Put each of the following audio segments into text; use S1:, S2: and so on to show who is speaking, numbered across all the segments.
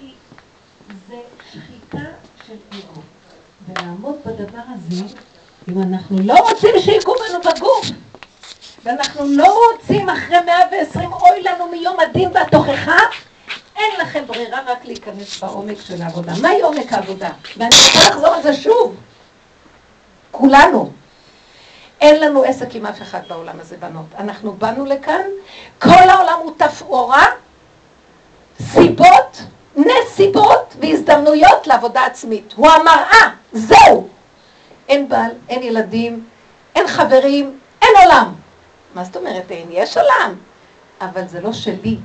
S1: כי זה שחיקה של אגו. ולעמוד בדבר הזה, אם אנחנו לא רוצים שיגעו בנו בגוף, ואנחנו לא רוצים אחרי 120 אוי לנו מיום הדין והתוכחה, אין לכם ברירה רק להיכנס בעומק של העבודה. מהי עומק העבודה? ואני רוצה לחזור על זה שוב. כולנו. אין לנו עסק עם אף אחד בעולם הזה, בנות. אנחנו באנו לכאן, כל העולם הוא תפאורה, סיבות, נסיבות והזדמנויות לעבודה עצמית. הוא המראה, זהו. אין בעל, אין ילדים, אין חברים, אין עולם. מה זאת אומרת אין? יש עולם, אבל זה לא שלי.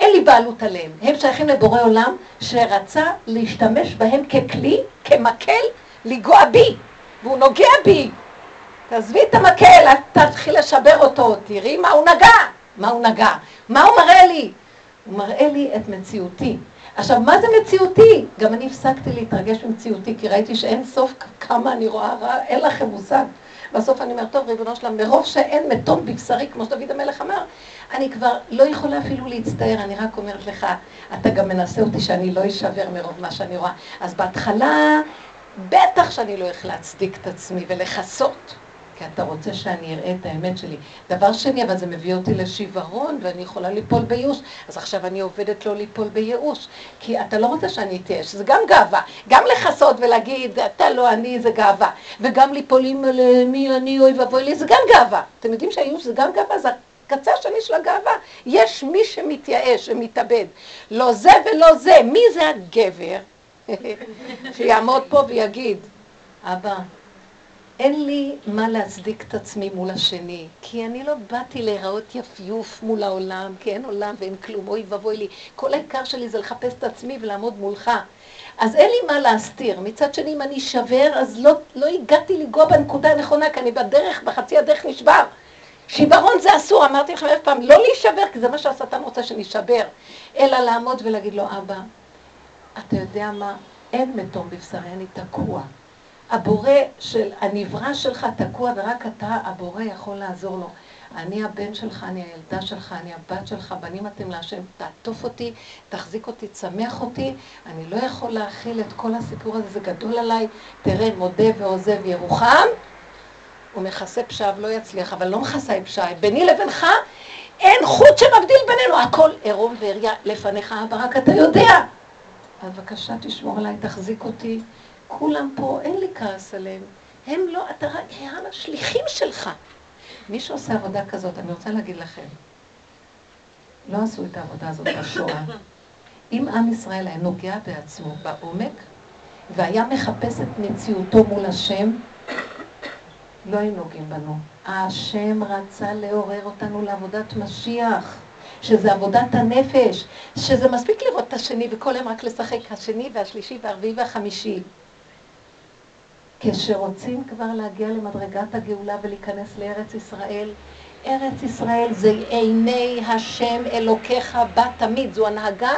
S1: אין לי בעלות עליהם. הם שייכים לבורא עולם שרצה להשתמש בהם ככלי, כמקל, לנגוע בי. והוא נוגע בי. תעזבי את המקל, אל תתחיל לשבר אותו. תראי מה הוא נגע. מה הוא נגע? מה הוא מראה לי? הוא מראה לי את מציאותי. עכשיו, מה זה מציאותי? גם אני הפסקתי להתרגש ממציאותי, כי ראיתי שאין סוף כמה אני רואה רע, אין לכם מושג. בסוף אני אומרת, טוב, ריבונו שלם, מרוב שאין מתום בבשרי, כמו שדוד המלך אמר, אני כבר לא יכולה אפילו להצטער, אני רק אומרת לך, אתה גם מנסה אותי שאני לא אשבר מרוב מה שאני רואה. אז בהתחלה, בטח שאני לא יכולה להצדיק את עצמי ולכסות. כי אתה רוצה שאני אראה את האמת שלי. דבר שני, אבל זה מביא אותי לשיוורון, ואני יכולה ליפול בייאוש, אז עכשיו אני עובדת לא ליפול בייאוש. כי אתה לא רוצה שאני אתייאש, זה גם גאווה. גם לכסות ולהגיד, אתה לא אני, זה גאווה. וגם ליפול עם מי אני, אוי ואבוי לי, זה גם גאווה. אתם יודעים שהייאוש זה גם גאווה, זה הקצה השני של הגאווה. יש מי שמתייאש ומתאבד. לא זה ולא זה. מי זה הגבר שיעמוד פה ויגיד, אבא, אין לי מה להצדיק את עצמי מול השני, כי אני לא באתי להיראות יפיוף מול העולם, כי אין עולם ואין כלום, אוי ואבוי לי. כל העיקר שלי זה לחפש את עצמי ולעמוד מולך. אז אין לי מה להסתיר. מצד שני, אם אני אשבר, אז לא, לא הגעתי לנגוע בנקודה הנכונה, כי אני בדרך, בחצי הדרך נשבר. שיוורון זה אסור, אמרתי לכם אלף פעם, לא להישבר, כי זה מה שהשטן רוצה שנשבר, אלא לעמוד ולהגיד לו, אבא, אתה יודע מה, אין מתום בבשרי, אני תקוע. הבורא של, הנברא שלך תקוע ורק אתה, הבורא, יכול לעזור לו. אני הבן שלך, אני הילדה שלך, אני הבת שלך, בנים אתם להשם, תעטוף אותי, תחזיק אותי, תשמח אותי, אני לא יכול להכיל את כל הסיפור הזה, זה גדול עליי, תראה, מודה ועוזב ירוחם, הוא מכסה פשעיו, לא יצליח, אבל לא מכסה את פשעי. ביני לבינך אין חוט שמבדיל בינינו, הכל עירום ועריה לפניך, אבא, רק אתה יודע. אז בבקשה תשמור עליי, תחזיק אותי. כולם פה, אין לי כעס עליהם. הם לא, אתה רק, הם השליחים שלך. מי שעושה עבודה כזאת, אני רוצה להגיד לכם, לא עשו את העבודה הזאת בשואה. אם עם ישראל היה נוגע בעצמו בעומק, והיה מחפש את מציאותו מול השם, לא היו נוגעים בנו. השם רצה לעורר אותנו לעבודת משיח, שזה עבודת הנפש, שזה מספיק לראות את השני וכל היום רק לשחק השני והשלישי והרביעי והחמישי. כשרוצים כבר להגיע למדרגת הגאולה ולהיכנס לארץ ישראל, ארץ ישראל זה עיני השם אלוקיך בה תמיד, זו הנהגה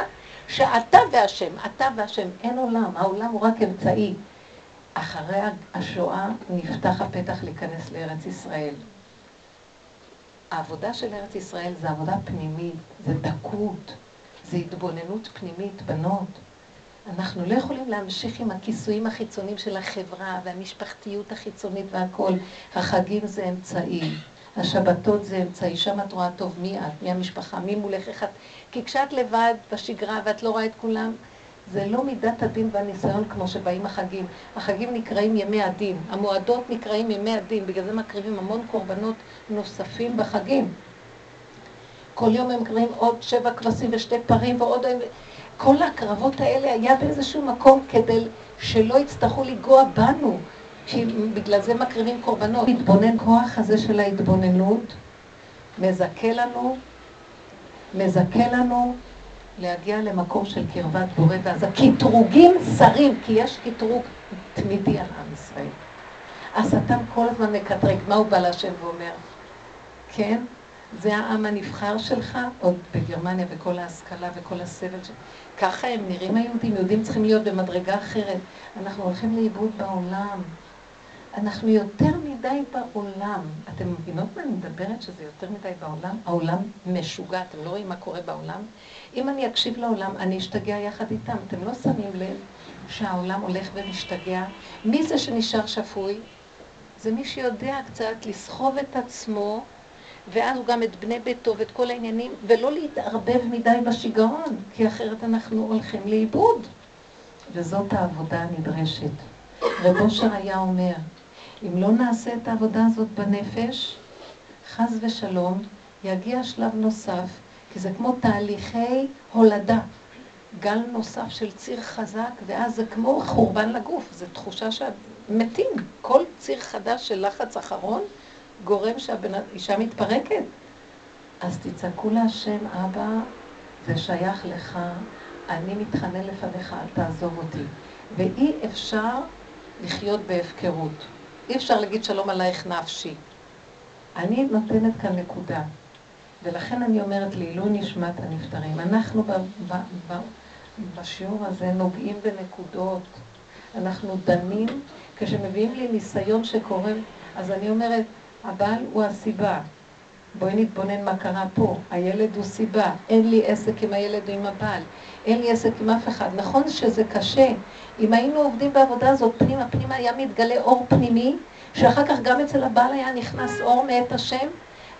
S1: שאתה והשם, אתה והשם, אין עולם, העולם הוא רק אמצעי. אחרי השואה נפתח הפתח להיכנס לארץ ישראל. העבודה של ארץ ישראל זה עבודה פנימית, זה דקות, זה התבוננות פנימית, בנות. אנחנו לא יכולים להמשיך עם הכיסויים החיצוניים של החברה והמשפחתיות החיצונית והכול. החגים זה אמצעי, השבתות זה אמצעי, שם את רואה טוב מי את, מי המשפחה, מי מולך, איך את... כי כשאת לבד בשגרה ואת לא רואה את כולם, זה לא מידת הדין והניסיון כמו שבאים החגים. החגים נקראים ימי הדין, המועדות נקראים ימי הדין, בגלל זה מקריבים המון קורבנות נוספים בחגים. כל יום הם מקריבים עוד שבע כבשים ושתי פרים ועוד... כל הקרבות האלה היה באיזשהו מקום כדי שלא יצטרכו לנגוע בנו, כי בגלל זה מקריבים קורבנות. מתבונן כוח הזה של ההתבוננות, מזכה לנו, מזכה לנו להגיע למקום של קרבת בורא, ואז הקטרוגים שרים, כי יש קטרוג תמידי על עם ישראל. השטן כל הזמן מקטרג, מה הוא בא להשם ואומר? כן, זה העם הנבחר שלך, עוד בגרמניה וכל ההשכלה וכל הסבל שלך. ככה הם נראים היהודים, יהודים צריכים להיות במדרגה אחרת. אנחנו הולכים לאיבוד בעולם. אנחנו יותר מדי בעולם. אתם מבינות מה אני מדברת? שזה יותר מדי בעולם? העולם משוגע, אתם לא רואים מה קורה בעולם? אם אני אקשיב לעולם, אני אשתגע יחד איתם. אתם לא שמים לב שהעולם הולך ומשתגע? מי זה שנשאר שפוי? זה מי שיודע קצת לסחוב את עצמו, ואז הוא גם את בני ביתו ואת כל העניינים, ולא להתערבב מדי בשיגעון, כי אחרת אנחנו הולכים לאיבוד. וזאת העבודה הנדרשת. רב אושר היה אומר, אם לא נעשה את העבודה הזאת בנפש, חס ושלום, יגיע שלב נוסף, כי זה כמו תהליכי הולדה. גל נוסף של ציר חזק, ואז זה כמו חורבן לגוף, זו תחושה שמתים. כל ציר חדש של לחץ אחרון גורם שהאישה מתפרקת. אז תצעקו להשם, אבא, זה שייך לך, אני מתחנן לפניך, אל תעזוב אותי. ואי אפשר לחיות בהפקרות. אי אפשר להגיד שלום עלייך נפשי. אני נותנת כאן נקודה, ולכן אני אומרת לעילוי נשמת הנפטרים. אנחנו ב, ב, ב, בשיעור הזה נוגעים בנקודות. אנחנו דנים, כשמביאים לי ניסיון שקורה, אז אני אומרת, הבעל הוא הסיבה. בואי נתבונן מה קרה פה. הילד הוא סיבה. אין לי עסק עם הילד או עם הבעל. אין לי עסק עם אף אחד. נכון שזה קשה. אם היינו עובדים בעבודה הזאת פנימה, פנימה היה מתגלה אור פנימי, שאחר כך גם אצל הבעל היה נכנס אור מאת השם,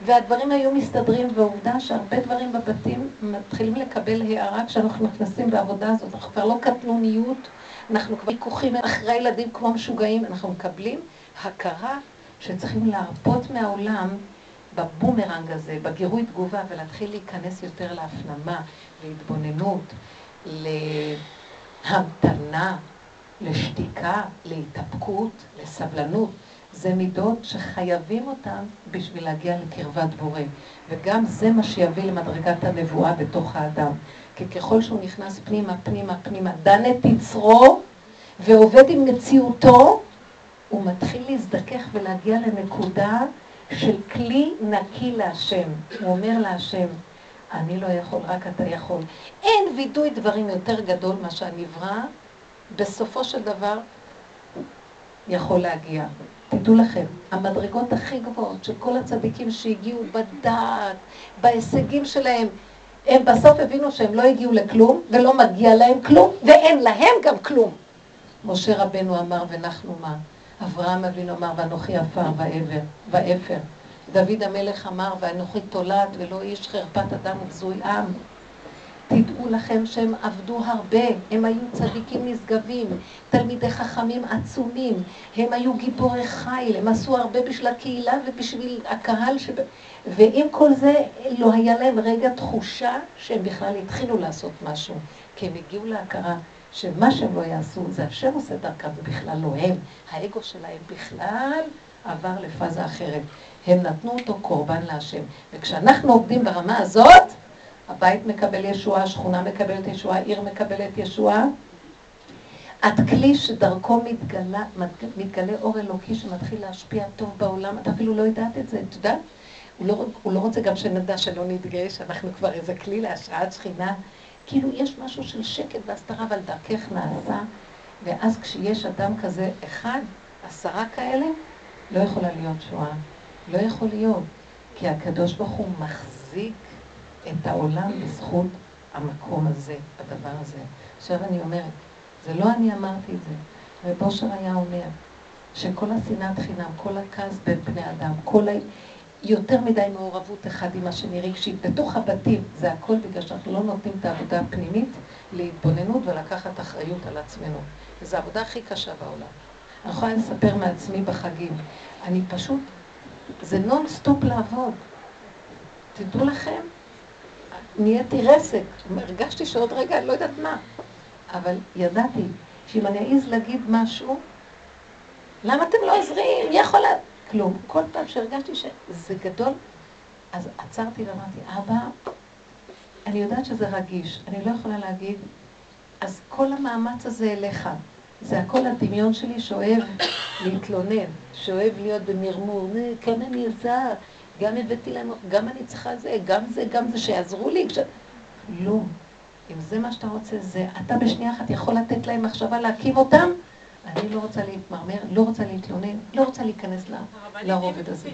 S1: והדברים היו מסתדרים, ועובדה שהרבה דברים בבתים מתחילים לקבל הערה כשאנחנו נכנסים בעבודה הזאת. אנחנו כבר לא קטנוניות, אנחנו כבר ויכוחים אחרי ילדים כמו משוגעים, אנחנו מקבלים הכרה שצריכים להרפות מהעולם בבומרנג הזה, בגירוי תגובה, ולהתחיל להיכנס יותר להפנמה, להתבוננות, להמתנה, לשתיקה, להתאפקות, לסבלנות. זה מידות שחייבים אותן בשביל להגיע לקרבת בורא. וגם זה מה שיביא למדרגת הנבואה בתוך האדם. כי ככל שהוא נכנס פנימה, פנימה, פנימה, דן את יצרו ועובד עם מציאותו, הוא מתחיל להזדכך ולהגיע לנקודה של כלי נקי להשם. הוא אומר להשם, אני לא יכול, רק אתה יכול. אין וידוי דברים יותר גדול מה שהנברא, בסופו של דבר, יכול להגיע. תדעו לכם, המדרגות הכי גבוהות של כל הצדיקים שהגיעו בדעת, בהישגים שלהם, הם בסוף הבינו שהם לא הגיעו לכלום, ולא מגיע להם כלום, ואין להם גם כלום. משה רבנו אמר, ונחנו מה? אברהם אבינו אמר, ואנוכי עפר ועבר, ואפר. דוד המלך אמר, ואנוכי תולד ולא איש חרפת אדם ובזוי עם. תדעו לכם שהם עבדו הרבה, הם היו צדיקים נשגבים, תלמידי חכמים עצומים, הם היו גיבורי חיל, הם עשו הרבה בשביל הקהילה ובשביל הקהל, שב... ועם כל זה לא היה להם רגע תחושה שהם בכלל התחילו לעשות משהו, כי הם הגיעו להכרה שמה שהם לא יעשו זה השם עושה דרכם, ובכלל לא הם. האגו שלהם בכלל עבר לפאזה אחרת. הם נתנו אותו קורבן להשם. וכשאנחנו עובדים ברמה הזאת, הבית מקבל ישועה, השכונה מקבלת ישועה, העיר מקבלת ישועה. את כלי שדרכו מתגלה, מתגלה אור אלוקי שמתחיל להשפיע טוב בעולם, את אפילו לא יודעת את זה, את יודעת? הוא לא, הוא לא רוצה גם שנדע שלא נתגאה, שאנחנו כבר איזה כלי להשראת שכינה. כאילו יש משהו של שקט והסתרה, אבל דרכך נעשה, ואז כשיש אדם כזה אחד, עשרה כאלה, לא יכולה להיות שואה. לא יכול להיות, כי הקדוש ברוך הוא מחזיק את העולם בזכות המקום הזה, הדבר הזה. עכשיו אני אומרת, זה לא אני אמרתי את זה. רב אושר היה אומר שכל השנאת חינם, כל הכעס בין בני אדם, כל ה... יותר מדי מעורבות אחד עם השני רגשית, בתוך הבתים, זה הכל בגלל שאנחנו לא נותנים את העבודה הפנימית להתבוננות ולקחת אחריות על עצמנו. וזו העבודה הכי קשה בעולם. אני יכולה לספר מעצמי בחגים. אני פשוט, זה נונסטופ לעבוד. תדעו לכם, נהייתי רסק, הרגשתי שעוד רגע, אני לא יודעת מה. אבל ידעתי שאם אני אעז להגיד משהו, למה אתם לא עוזרים? מי יכול לה... כלום. כל פעם שהרגשתי שזה גדול, אז עצרתי ואמרתי, אבא, אני יודעת שזה רגיש, אני לא יכולה להגיד, אז כל המאמץ הזה אליך. זה הכל הדמיון שלי שאוהב להתלונן, שאוהב להיות במרמור, כן אני עושה, גם הבאתי להם, גם אני צריכה זה, גם זה, גם זה, שיעזרו לי. כש... לא. אם זה מה שאתה רוצה, זה, אתה בשנייה אחת יכול לתת להם מחשבה להקים אותם, אני לא רוצה להתמרמר, לא רוצה להתלונן, לא רוצה להיכנס לרובד הזה.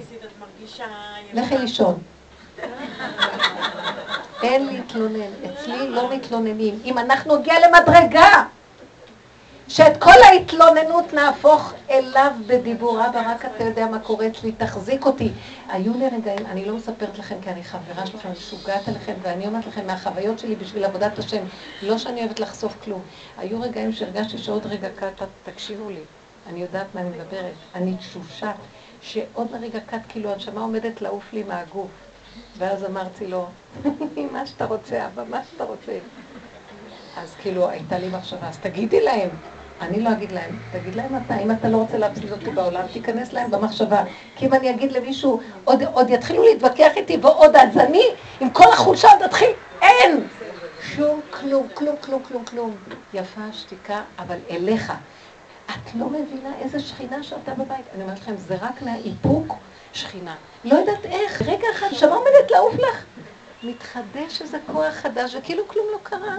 S1: לכי לישון. אין להתלונן, אצלי לא מתלוננים. אם אנחנו נגיע למדרגה שאת כל ההתלוננות נהפוך אליו בדיבור, אבא, רק אתה יודע מה קורה אצלי, תחזיק אותי. היו לי רגעים, אני לא מספרת לכם כי אני חברה שלכם, אני משוגעת עליכם, ואני אומרת לכם מהחוויות שלי בשביל עבודת השם, לא שאני אוהבת לחשוף כלום. היו רגעים שהרגשתי שעוד רגע קט, תקשיבו לי, אני יודעת מה אני מדברת, אני תשושה, שעוד רגע קט, כאילו הנשמה עומדת לעוף לי מהגוף. ואז אמרתי לו, מה שאתה רוצה, אבא, מה שאתה רוצה. אז כאילו הייתה לי מחשבה, אז תגידי להם. אני לא אגיד להם, תגיד להם אתה, אם אתה לא רוצה להפסיד אותי בעולם, תיכנס להם במחשבה. כי אם אני אגיד למישהו, עוד, עוד יתחילו להתווכח איתי ועוד אז אני, עם כל החולשה עוד אתחיל, אין! שום כלום, כלום, כלום, כלום, כלום. יפה שתיקה, אבל אליך. את לא מבינה איזה שכינה שאתה בבית. אני אומרת לכם, זה רק מהאיפוק שכינה. לא יודעת איך, רגע אחד, שמה עומדת לעוף לך. מתחדש איזה כוח חדש, וכאילו כלום לא קרה.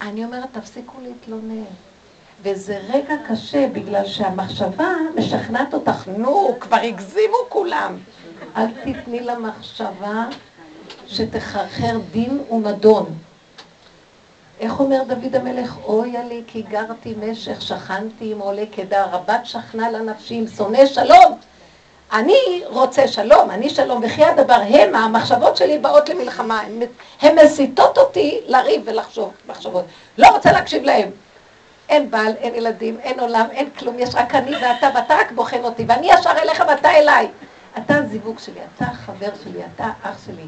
S1: אני אומרת, תפסיקו להתלונן. וזה רגע קשה, בגלל שהמחשבה משכנעת אותך, נו, כבר הגזימו כולם. אל תתני למחשבה שתחרחר דין ומדון. איך אומר דוד המלך? אויה לי כי גרתי משך, שכנתי עם עולי קדר, רבת שכנה לנפשי עם שונא שלום. אני רוצה שלום, אני שלום, וכי הדבר הם, המחשבות שלי באות למלחמה, הן מסיתות אותי לריב ולחשוב מחשבות. לא רוצה להקשיב להם. אין בעל, אין ילדים, אין עולם, אין כלום, יש רק אני ואתה, ואתה רק בוחן אותי, ואני ישר אליך ואתה אליי. אתה הזיווג שלי, אתה החבר שלי, אתה אח שלי,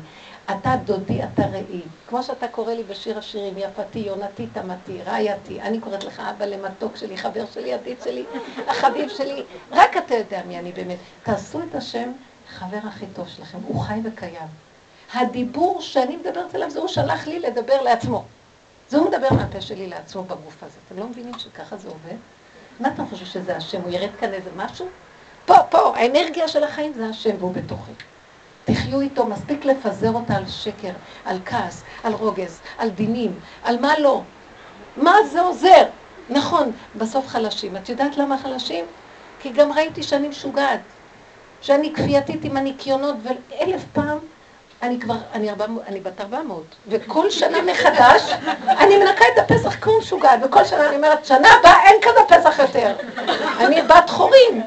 S1: אתה דודי, אתה ראי. כמו שאתה קורא לי בשיר השירים, יפתי, יונתי, תמתי, רעייתי. אני קוראת לך אבא למתוק שלי, חבר שלי, ידיד שלי, החביב שלי. רק אתה יודע מי אני באמת. תעשו את השם חבר הכי טוב שלכם, הוא חי וקיים. הדיבור שאני מדברת עליו, זה הוא שלח לי לדבר לעצמו. זה הוא מדבר מהפה שלי לעצמו בגוף הזה. אתם לא מבינים שככה זה עובד? מה אתה חושב שזה השם? הוא ירד כאן איזה משהו? פה, פה, האנרגיה של החיים זה השם והוא בתוכי. תחיו איתו, מספיק לפזר אותה על שקר, על כעס, על רוגז, על דינים, על מה לא. מה זה עוזר? נכון, בסוף חלשים. את יודעת למה חלשים? כי גם ראיתי שאני משוגעת, שאני כפייתית עם הניקיונות, ואלף פעם אני כבר, אני, ארבע, אני בת 400, וכל שנה מחדש אני מנקה את הפסח כמו משוגעת, וכל שנה אני אומרת, שנה הבאה אין כזה פסח יותר. אני בת חורים,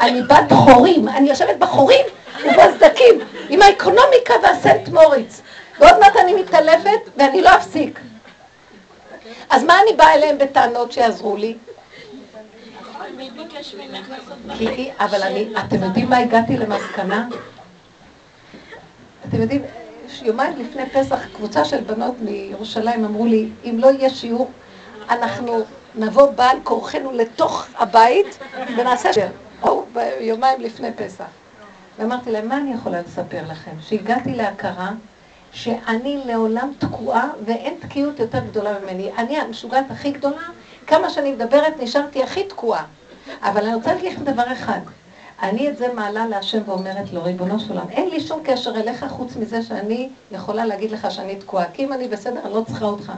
S1: אני בת חורים, אני יושבת בחורים ובסדקים, עם האקונומיקה והסנט מוריץ. ועוד מעט אני מתעלפת ואני לא אפסיק. אז מה אני באה אליהם בטענות שיעזרו לי? כי, אבל אני, אתם יודעים מה הגעתי למסקנה? אתם יודעים, יומיים לפני פסח, קבוצה של בנות מירושלים אמרו לי, אם לא יהיה שיעור, אנחנו נבוא בעל כורחנו לתוך הבית ונעשה שיעור. יומיים לפני פסח. ואמרתי להם, מה אני יכולה לספר לכם? שהגעתי להכרה שאני לעולם תקועה ואין תקיעות יותר גדולה ממני. אני המשוגעת הכי גדולה, כמה שאני מדברת נשארתי הכי תקועה. אבל אני רוצה להגיד לכם דבר אחד. אני את זה מעלה להשם ואומרת לו, ריבונו של עולם, אין לי שום קשר אליך חוץ מזה שאני יכולה להגיד לך שאני תקועה. כי אם אני בסדר, אני לא צריכה אותך.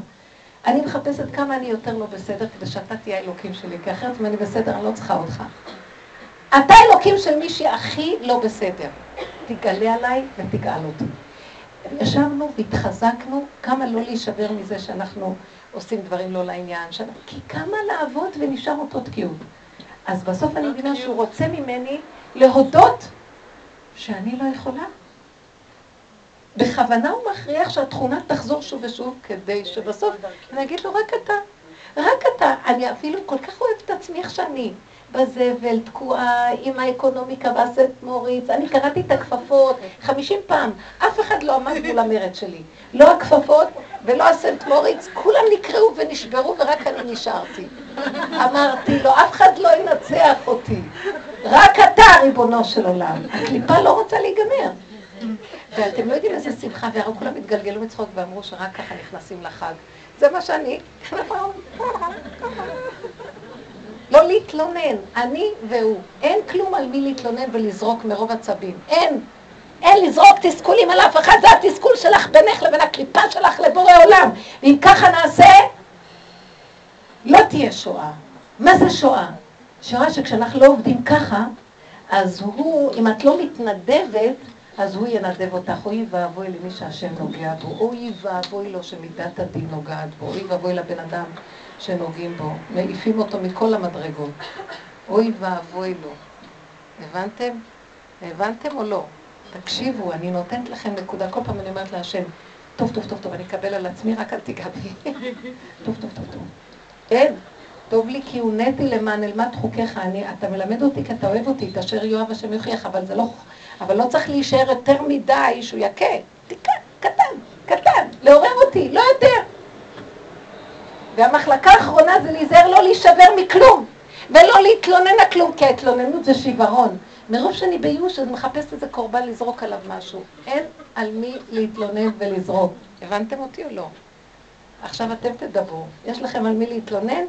S1: אני מחפשת כמה אני יותר לא בסדר כדי שאתה תהיה האלוקים שלי, כי אחרת אם אני בסדר, אני לא צריכה אותך. אתה אלוקים של מי שהכי לא בסדר. תגלה עליי ותגאל אותי. ישבנו והתחזקנו, כמה לא להישבר מזה שאנחנו עושים דברים לא לעניין, שאנחנו, כי כמה לעבוד ונשאר אותו תקיעות. אז בסוף אני מבינה שהוא רוצה ממני להודות שאני לא יכולה. בכוונה הוא מכריח שהתכונה תחזור שוב ושוב, כדי שבסוף אני אגיד לו, רק אתה, רק אתה. אני אפילו כל כך אוהבת את עצמי איך שאני. בזבל, תקועה עם האקונומיקה והסט מוריץ. אני קראתי את הכפפות חמישים פעם, אף אחד לא עמד מול המרד שלי. לא הכפפות ולא הסנט מוריץ, כולם נקראו ונשברו ורק אני נשארתי. אמרתי לו, אף אחד לא ינצח אותי, רק אתה, ריבונו של עולם. הקליפה לא רוצה להיגמר. ואתם לא יודעים איזה שמחה, והרי כולם התגלגלו מצחוק ואמרו שרק ככה נכנסים לחג. זה מה שאני... לא להתלונן, אני והוא. אין כלום על מי להתלונן ולזרוק מרוב עצבים. אין. אין לזרוק תסכולים על אף אחד, זה התסכול שלך בינך לבין הקליפה שלך לבורא עולם. ואם ככה נעשה, לא תהיה שואה. מה זה שואה? שרואה שכשאנחנו לא עובדים ככה, אז הוא, אם את לא מתנדבת, אז הוא ינדב אותך. אוי ואבוי למי שהשם נוגע בו. אוי ואבוי לו שמידת הדין נוגעת בו. אוי ואבוי לבן אדם שנוגעים בו. מעיפים אותו מכל המדרגות. אוי ואבוי לו. הבנתם? הבנתם או לא? תקשיבו, אני נותנת לכם נקודה. כל פעם אני אומרת להשם, טוב, טוב, טוב, טוב, אני אקבל על עצמי, רק אל תיגע בי. טוב, טוב, טוב, טוב. אין. טוב לי כי הונאתי למען אלמד חוקיך. אני, אתה מלמד אותי כי אתה אוהב אותי, את אשר יואב השם יוכיח, אבל זה לא, אבל לא צריך להישאר יותר מדי שהוא יכה. קטן, קטן, לעורר אותי, לא יותר. והמחלקה האחרונה זה להיזהר לא להישבר מכלום, ולא להתלונן על כלום, כי ההתלוננות זה שיוורון. מרוב שאני בייאוש, אני מחפשת איזה קורבן לזרוק עליו משהו. אין על מי להתלונן ולזרוק. הבנתם אותי או לא? עכשיו אתם תדברו. יש לכם על מי להתלונן?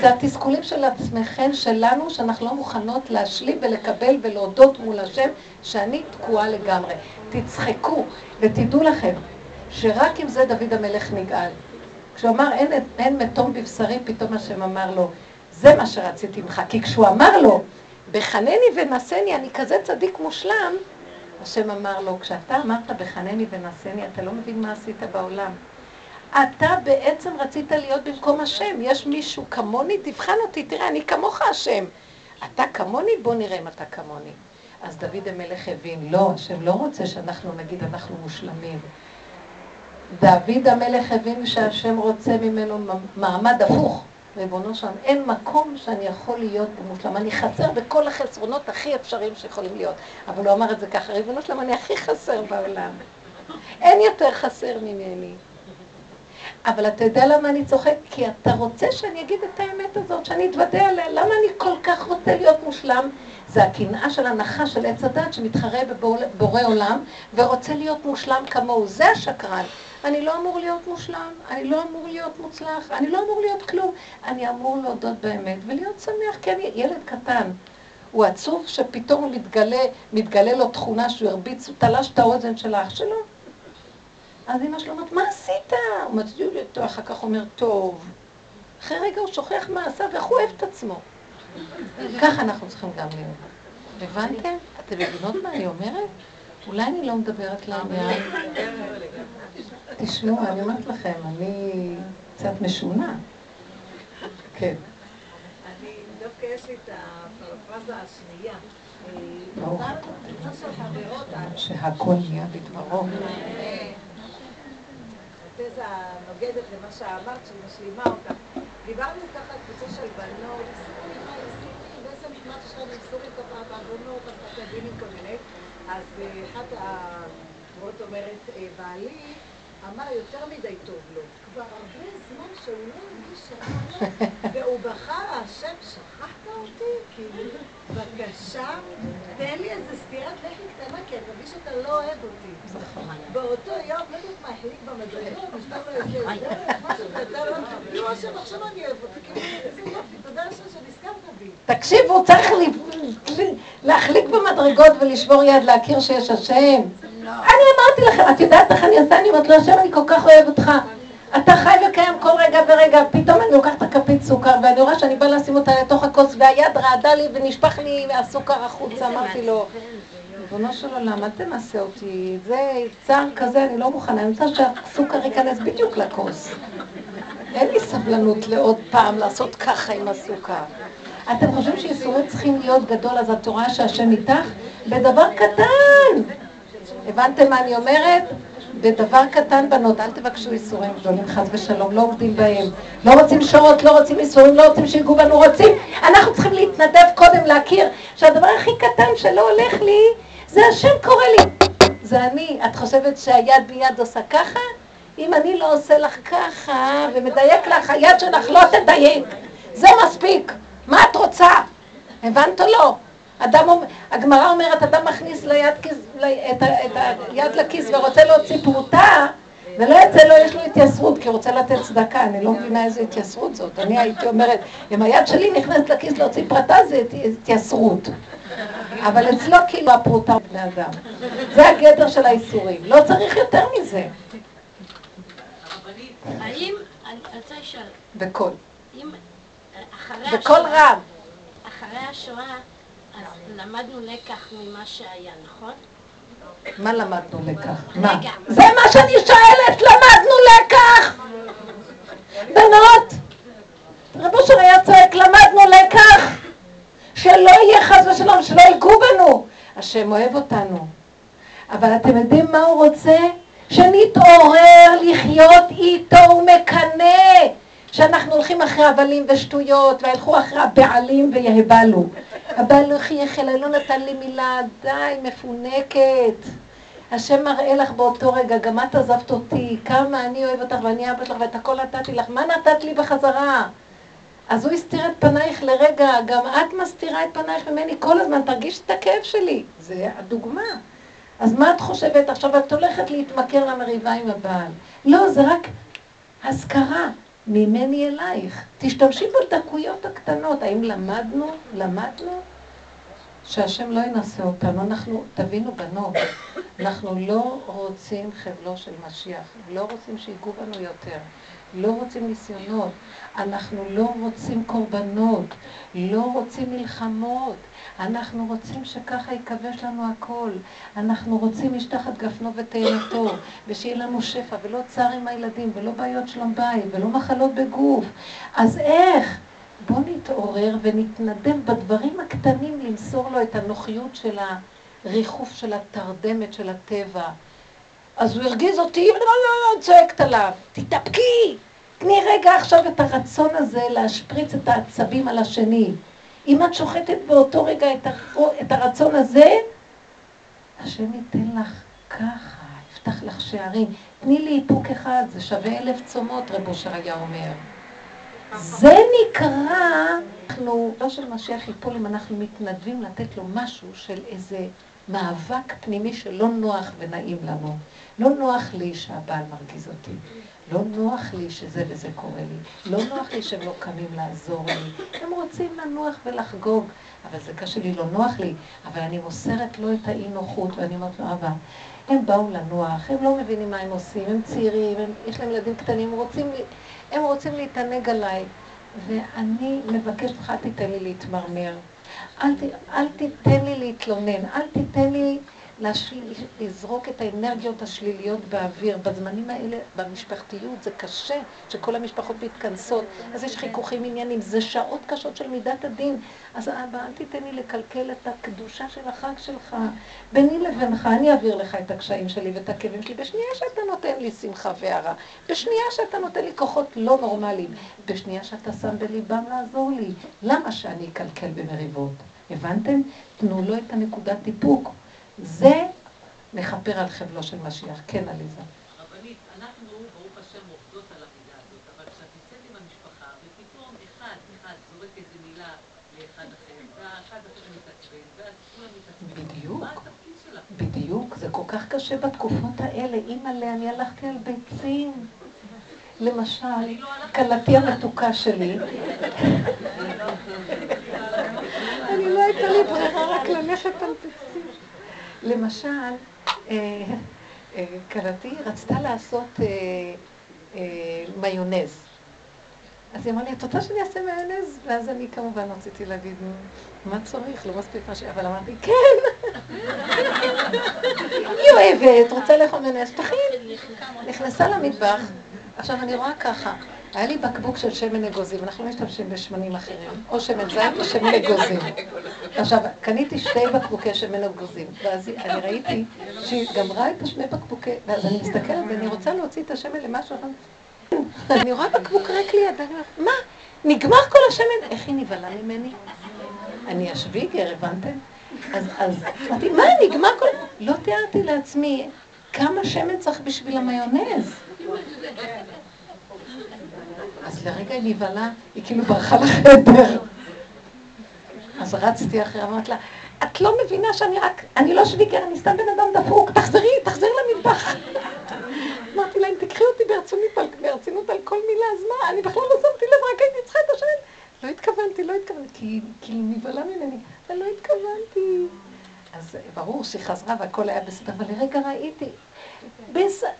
S1: זה התסכולים של עצמכם, שלנו, שאנחנו לא מוכנות להשלים ולקבל ולהודות מול השם שאני תקועה לגמרי. תצחקו ותדעו לכם שרק עם זה דוד המלך נגאל. כשהוא אמר אין, אין מתום בבשרי, פתאום השם אמר לו, זה מה שרציתי ממך. כי כשהוא אמר לו, בחנני ונשני, אני כזה צדיק מושלם, השם אמר לו, כשאתה אמרת בחנני ונשני, אתה לא מבין מה עשית בעולם. אתה בעצם רצית להיות במקום השם. יש מישהו כמוני, תבחן אותי, תראה, אני כמוך השם. אתה כמוני, בוא נראה אם אתה כמוני. אז דוד המלך הבין, לא, השם לא רוצה שאנחנו נגיד אנחנו מושלמים. דוד המלך הבין שהשם רוצה ממנו מעמד הפוך. ריבונו שם, אין מקום שאני יכול להיות מושלם. אני חסר בכל החסרונות הכי אפשריים שיכולים להיות. אבל הוא אמר את זה ככה, ריבונו שלם, אני הכי חסר בעולם. אין יותר חסר ממני. אבל אתה יודע למה אני צוחק? כי אתה רוצה שאני אגיד את האמת הזאת, שאני אתוודה עליה. למה אני כל כך רוצה להיות מושלם? זה הקנאה של הנחה של עץ הדת שמתחרה בבורא עולם ורוצה להיות מושלם כמוהו. זה השקרן. אני לא אמור להיות מושלם, אני לא אמור להיות מוצלח, אני לא אמור להיות כלום. אני אמור להודות באמת ולהיות שמח, כי אני ילד קטן. הוא עצוב שפתאום מתגלה, מתגלה לו תכונה שהוא הרביץ, הוא תלש את האוזן של האח שלו. אז אמא שלו אומרת, מה עשית? הוא מצדיע לי אותו, אחר כך אומר, טוב. אחרי רגע הוא שוכח מה עשה ואיך הוא אוהב את עצמו. ככה אנחנו צריכים גם להיות. הבנתם? אתם מבינות מה אני אומרת? אולי אני לא מדברת לעניין. תשמעו, אני אומרת לכם, אני קצת משונה. כן.
S2: אני, דווקא יש לי את הפרפרזה השנייה.
S1: שהכל נהיה בדברו.
S2: התזה הנוגדת למה שאמרת, שמשלימה אותה. דיברנו ככה על קבוצה של בנות, בעצם כמעט יש לנו איסורים ככה בעוונות, על כל מיני. אז אה, אחת המורות אומרת, אה, בעלי אמר יותר מדי טוב לו. כבר הרבה זמן שהוא לא הרגיש שעה והוא בכה, השם, שכחת אותי? כאילו, בבקשה, תן לי איזה סטירת לחי קטנה, כי אני מרגיש שאתה לא אוהב אותי. באותו יום, לא יודעת מה, החליק במדרגות, נשמע לו איזה משהו קטן, כאילו, השם, עכשיו אני אוהב אותי, כאילו, תודה השם שנזכרת בי.
S1: תקשיבו, צריך להחליק במדרגות ולשבור יד, להכיר שיש השם. אני אמרתי לכם, את יודעת איך אני עושה? אני אומרת לו, השם, אני כל כך אוהב אותך. אתה חי וקיים כל רגע ורגע, פתאום אני לוקחת את הכפית סוכר ואני רואה שאני באה לשים אותה לתוך הכוס והיד רעדה לי ונשפך לי הסוכר החוצה, אמרתי לו, ריבונו של עולם, אל תמסה אותי, זה צער כזה, אני לא מוכנה, אני רוצה שהסוכר ייכנס בדיוק לכוס. אין לי סבלנות לעוד פעם לעשות ככה עם הסוכר. אתם חושבים שייסורים צריכים להיות גדול, אז את רואה שהשם איתך? בדבר קטן! הבנתם מה אני אומרת? בדבר קטן בנות, אל תבקשו איסורים גדולים, חס ושלום, לא עובדים בהם. לא רוצים שורות, לא רוצים איסורים, לא רוצים שיגעו בנו, רוצים. אנחנו צריכים להתנדב קודם, להכיר שהדבר הכי קטן שלא הולך לי, זה השם קורא לי. זה אני. את חושבת שהיד מיד עושה ככה? אם אני לא עושה לך ככה ומדייק לך, היד שלך לא תדייק. זה מספיק. מה את רוצה? הבנת או לא? אדם, הגמרא אומרת, אדם מכניס ליד, את, את היד לכיס ורוצה להוציא פרוטה, ולא יוצא לו, יש לו התייסרות, כי הוא רוצה לתת צדקה, אני לא מבינה איזה התייסרות זאת. אני הייתי אומרת, אם היד שלי נכנסת לכיס להוציא פרטה, זה התייסרות. אבל אצלו כאילו הפרוטה הוא בני אדם. זה הגדר של האיסורים, לא צריך יותר מזה.
S3: האם, אני רוצה לשאול.
S1: בקול. בקול רם.
S3: אחרי השואה, אז למדנו לקח ממה שהיה, נכון?
S1: מה למדנו לקח? מה? זה מה שאני שואלת, למדנו לקח! בנות, רב אושר היה צועק, למדנו לקח! שלא יהיה חס ושלום, שלא ייגעו בנו. השם אוהב אותנו. אבל אתם יודעים מה הוא רוצה? שנתעורר לחיות איתו, הוא מקנא. שאנחנו הולכים אחרי הבלים ושטויות, וילכו אחרי הבעלים ויהבלו. הבעל לא חייך אליי, לא נתן לי מילה, די, מפונקת. השם מראה לך באותו רגע, גם את עזבת אותי, כמה אני אוהב אותך ואני אבא שלך ואת הכל נתתי לך, מה נתת לי בחזרה? אז הוא הסתיר את פנייך לרגע, גם את מסתירה את פנייך ממני כל הזמן, תרגיש את הכאב שלי. זה הדוגמה. אז מה את חושבת? עכשיו את הולכת להתמכר למריבה עם הבעל. לא, זה רק הזכרה ממני אלייך. תשתמשי בדקויות הקטנות. האם למדנו? למדנו? שהשם לא ינסה אותנו. אנחנו, תבינו בנות, אנחנו לא רוצים חבלו של משיח. לא רוצים שיגעו בנו יותר. לא רוצים ניסיונות. אנחנו לא רוצים קורבנות. לא רוצים מלחמות. אנחנו רוצים שככה יכבש לנו הכל. אנחנו רוצים איש תחת גפנו ותאנתו, ושיהיה לנו שפע, ולא צער עם הילדים, ולא בעיות שלום בית, ולא מחלות בגוף. אז איך? בואו נתעורר ונתנדב בדברים הקטנים למסור לו את הנוחיות של הריחוף של התרדמת של הטבע. אז הוא הרגיז אותי, ואני לא, לא, לא, צועקת עליו, תתאפקי! תני רגע עכשיו את הרצון הזה להשפריץ את העצבים על השני. אם את שוחטת באותו רגע את, הר... את הרצון הזה, השם ייתן לך ככה, יפתח לך שערים. תני לי איפוק אחד, זה שווה אלף צומות, רב אושר היה אומר. זה נקרא, אנחנו, לא של משיח ייפול אם אנחנו מתנדבים לתת לו משהו של איזה מאבק פנימי שלא נוח ונעים לנו. לא נוח לי שהבעל מרגיז אותי. לא נוח לי שזה וזה קורה לי. לא נוח לי שהם לא קמים לעזור לי. הם רוצים לנוח ולחגוג, אבל זה קשה לי, לא נוח לי. אבל אני מוסרת לו את האי נוחות, ואני אומרת לו, אבא, הם באו לנוח, הם לא מבינים מה הם עושים, הם צעירים, הם, יש להם ילדים קטנים, הם רוצים, הם רוצים להתענג עליי. ואני מבקשת לך, אל תיתן לי להתמרמר. אל, ת, אל תיתן לי להתלונן, אל תיתן לי. לזרוק את האנרגיות השליליות באוויר. בזמנים האלה, במשפחתיות, זה קשה שכל המשפחות מתכנסות, אז יש חיכוכים עניינים, זה שעות קשות של מידת הדין. אז אבא, אל תיתן לי לקלקל את הקדושה של החג שלך. ביני לבינך, אני אעביר לך את הקשיים שלי ואת הכאבים שלי. בשנייה שאתה נותן לי שמחה והערה, בשנייה שאתה נותן לי כוחות לא נורמליים, בשנייה שאתה שם בליבם לעזור לי, למה שאני אקלקל במריבות? הבנתם? תנו לו את הנקודת איפוק. זה מכפר על חבלו של משיח. כן, עליזה.
S4: רבנית, אנחנו, ברוך השם, עובדות על המידה הזאת, אבל כשאת נמצאת עם המשפחה, ופתאום אחד, אחד זורק איזה מילה לאחד אחר, והאחד אחר מתעצבן, ואז כולם מתעצבנים.
S1: בדיוק.
S4: מה התפקיד שלך?
S1: בדיוק, זה כל כך קשה בתקופות האלה. אימא'לה, אני הלכתי על ביצים. למשל,
S4: לא
S1: כלתי המתוקה שלי, אני לא הייתה לי ברירה רק ללכת על ביצים. למשל, אה, אה, כלתי רצתה לעשות אה, מיונז. אז היא אמרה לי, את רוצה שאני אעשה מיונז? ואז אני כמובן רציתי להגיד, מה צריך? לא מספיק מה ש... אבל אמרתי, כן! היא אוהבת, רוצה לאכול מיונז, תכין. נכנסה למטבח, עכשיו אני רואה ככה, היה לי בקבוק של שמן אגוזים, אנחנו משתמשים בשמנים אחרים, או שמן זית או שמן אגוזים. עכשיו, קניתי שתי בקבוקי שמן אגוזים, ואז אני ראיתי שהיא גמרה את השני בקבוקי, ואז אני מסתכלת ואני רוצה להוציא את השמן למשהו אחר. אני רואה בקבוק ריק ליד, אני אומרת, מה? נגמר כל השמן? איך היא נבהלה ממני? אני השוויגר, הבנתם? אז, אז אמרתי, מה, נגמר כל... לא תיארתי לעצמי כמה שמן צריך בשביל המיונז. אז לרגע היא נבהלה, היא כאילו ברחה לחדר. אז רצתי אחריה, אמרתי לה, את לא מבינה שאני רק, אני לא שוויגר, אני סתם בן אדם דפוק, תחזרי, תחזרי למטבח. אמרתי אם תקחי אותי ברצינות, ברצינות על כל מילה, אז מה, אני בכלל לא שמתי לב, רק הייתי צריכה את השם. לא התכוונתי, לא התכוונתי, כי נבהלה ממני, אבל לא התכוונתי. אז ברור שהיא חזרה והכל היה בסדר, אבל לרגע ראיתי,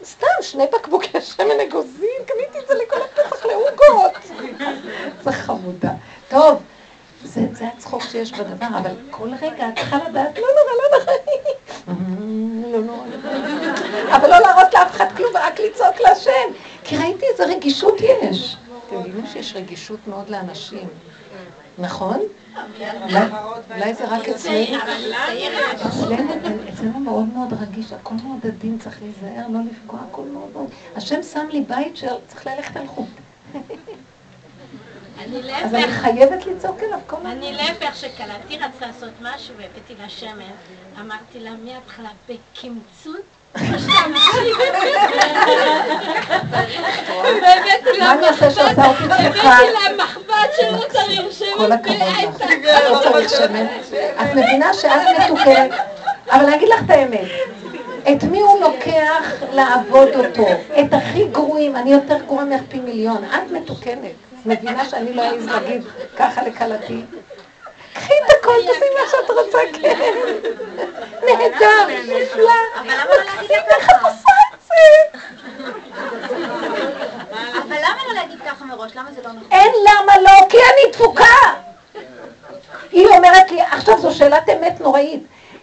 S1: סתם שני בקבוקי שמן אגוזים, קניתי את זה לכל הפסח לעוגות. זה חמודה. טוב, זה, הצחוק שיש בדבר, אבל כל רגע את צריכה לדעת, לא נורא, לא נורא, לא נורא, אבל לא להראות לאף אחד כלום, ורק לצעוק להשם, כי ראיתי איזה רגישות יש. אתם מבינים שיש רגישות מאוד לאנשים, נכון? אולי זה רק אצלנו? אצלנו מאוד מאוד רגיש, הכל מאוד עדין, צריך להיזהר, לא לפגוע, הכל מאוד מאוד. השם שם לי בית שצריך ללכת על חוט. אז אני חייבת לצעוק אליו כל הזמן.
S3: אני להפך, שכלתי רצתה לעשות משהו והבאתי לה שמן, אמרתי לה מההתחלה, בקמצות, והבאתי
S1: מה אני אעשה שעזרתי לך?
S3: לה מחבת שלא צריך
S1: הכבוד לך. לא צריך. את מבינה שאת מתוקנת, אבל אני אגיד לך את האמת. את מי הוא לוקח לעבוד אותו? את הכי גרועים, אני יותר גרועה ממך פי מיליון. את מתוקנת. מבינה שאני לא אעז להגיד ככה לכלתי? קחי את הכל, תעשי מה שאת רוצה, כן. נהדר, נפלא.
S5: אבל למה להגיד לה
S1: איך את
S5: ככה?
S1: עושה את זה?
S5: אבל למה לא להגיד ככה מראש? למה זה לא נכון?
S1: אין למה לא, כי אני תפוקה. היא אומרת לי, עכשיו זו שאלת אמת נוראית.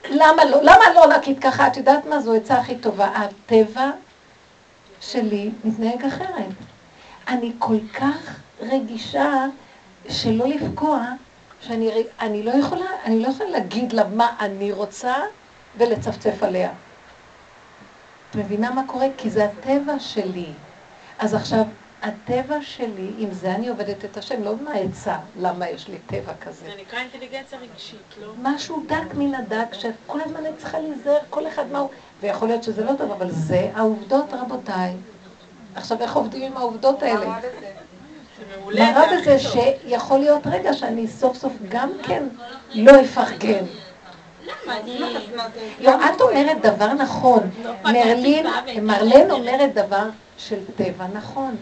S1: למה לא? למה לא להגיד ככה? את יודעת מה? זו עצה הכי טובה. הטבע שלי מתנהג אחרת. אני כל כך רגישה שלא לפגוע, שאני אני לא יכולה, אני לא יכולה להגיד לה מה אני רוצה ולצפצף עליה. את מבינה מה קורה? כי זה הטבע שלי. אז עכשיו, הטבע שלי, עם זה אני עובדת את השם, לא מהעצה, למה יש לי טבע כזה.
S6: זה נקרא אינטליגנציה רגשית, לא?
S1: משהו דק מן הדק, שכל הזמן אני צריכה להיזהר, כל אחד מה הוא, ויכול להיות שזה לא טוב, אבל זה העובדות, רבותיי. עכשיו, איך עובדים עם העובדות האלה?
S6: זה
S1: בזה. שיכול להיות רגע שאני סוף סוף גם כן לא אפרגן.
S3: אני...
S1: לא, את אומרת דבר נכון. מרלין, מרלן אומרת דבר של טבע נכון,